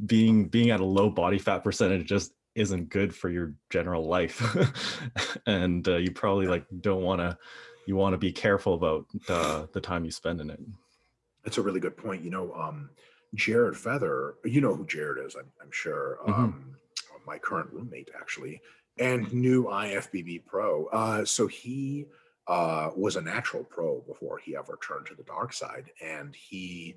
being being at a low body fat percentage just isn't good for your general life. [laughs] And uh, you probably like don't want to you want to be careful about uh, the time you spend in it. That's a really good point you know um, jared feather you know who jared is i'm, I'm sure mm-hmm. um, my current roommate actually and new ifbb pro uh, so he uh, was a natural pro before he ever turned to the dark side and he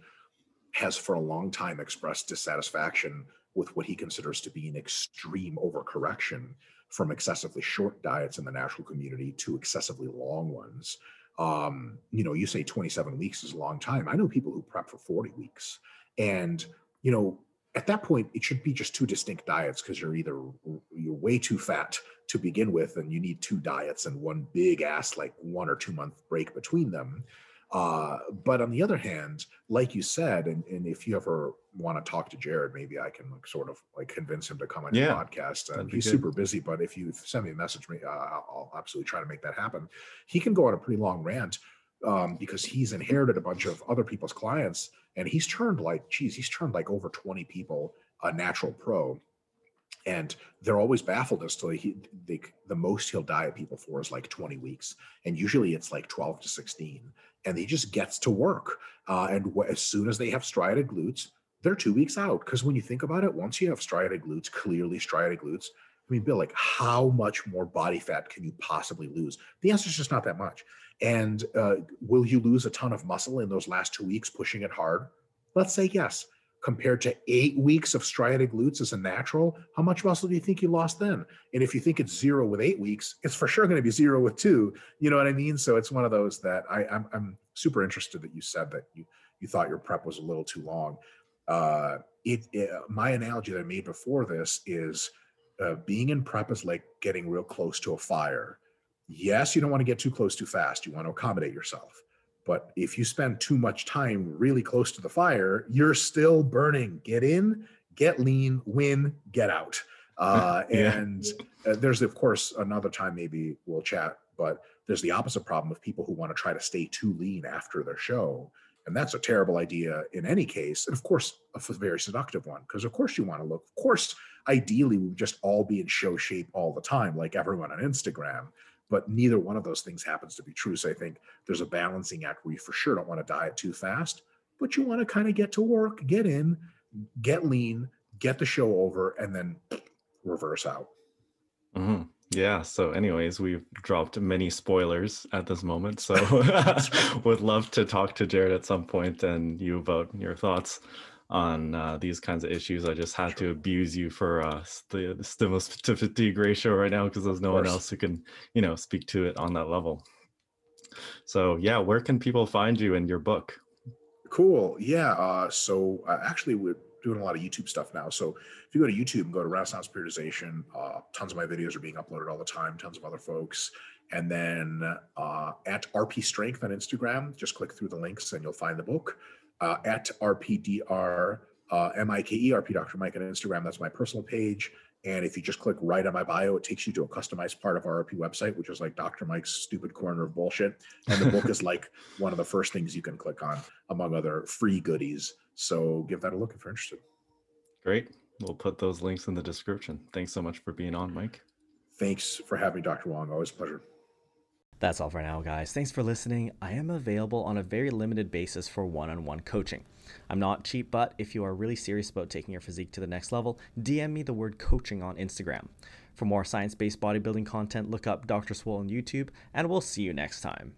has for a long time expressed dissatisfaction with what he considers to be an extreme overcorrection from excessively short diets in the natural community to excessively long ones. Um, you know, you say 27 weeks is a long time. I know people who prep for 40 weeks. And you know, at that point, it should be just two distinct diets because you're either you're way too fat to begin with, and you need two diets and one big ass like one or two month break between them. Uh, but on the other hand, like you said, and, and if you ever want to talk to Jared, maybe I can like sort of like convince him to come on Yeah, your podcast. And he's good. super busy, but if you send me a message, me, uh, I'll absolutely try to make that happen. He can go on a pretty long rant um, because he's inherited a bunch of other people's clients, and he's turned like, geez, he's turned like over 20 people a natural pro and they're always baffled as to he they, the most he'll diet people for is like 20 weeks and usually it's like 12 to 16 and he just gets to work uh, and as soon as they have striated glutes they're two weeks out. Because when you think about it once you have striated glutes clearly striated glutes i mean bill like how much more body fat can you possibly lose? The answer is just not that much. And uh, will you lose a ton of muscle in those last two weeks pushing it hard? Let's say yes compared to eight weeks of striated glutes as a natural, how much muscle do you think you lost then? And if you think it's zero with eight weeks, it's for sure going to be zero with two. You know what I mean? So it's one of those that I, I'm, I'm super interested that you said that you you thought your prep was a little too long. Uh, it, it my analogy that I made before this is uh, being in prep is like getting real close to a fire. Yes, you don't want to get too close too fast. You want to accommodate yourself. But if you spend too much time really close to the fire, you're still burning. Get in, get lean, win, get out. [laughs] Uh, Yeah. and uh, there's, of course, another time maybe we'll chat, but there's the opposite problem of people who want to try to stay too lean after their show. And that's a terrible idea in any case. And of course, a very seductive one, because of course you want to look, of course, ideally, we would just all be in show shape all the time, like everyone on Instagram. But neither one of those things happens to be true. So I think there's a balancing act where you for sure don't want to diet too fast, but you want to kind of get to work, get in, get lean, get the show over, and then reverse out. Mhm. Yeah. So, anyways, we've dropped many spoilers at this moment. So, [laughs] [laughs] would love to talk to Jared at some point and you about your thoughts on uh, these kinds of issues. I just had to abuse you for uh, the, the stimulus to fatigue ratio right now because there's no one else who can, you know, speak to it on that level. So, yeah, where can people find you in your book? Cool. Yeah. Uh, so uh, actually, we're doing a lot of YouTube stuff now. So if you go to YouTube and go to Renaissance Periodization, uh, tons of my videos are being uploaded all the time. Tons of other folks. And then uh, at RP Strength on Instagram, just click through the links and you'll find the book. Uh, at RPDR uh, M-I-K-E, RP Dr. Mike on Instagram, that's my personal page. And if you just click right on my bio, it takes you to a customized part of our RP website, which is like Dr. Mike's stupid corner of bullshit. And the book [laughs] is like one of the first things you can click on, among other free goodies. So give that a look if you're interested. Great. We'll put those links in the description. Thanks so much for being on, Mike. Thanks for having me, Dr. Wong. Always a pleasure. That's all for now, guys. Thanks for listening. I am available on a very limited basis for one on one coaching. I'm not cheap, but if you are really serious about taking your physique to the next level, DM me the word coaching on Instagram. For more science based bodybuilding content, look up Dr. Swole on YouTube, and we'll see you next time.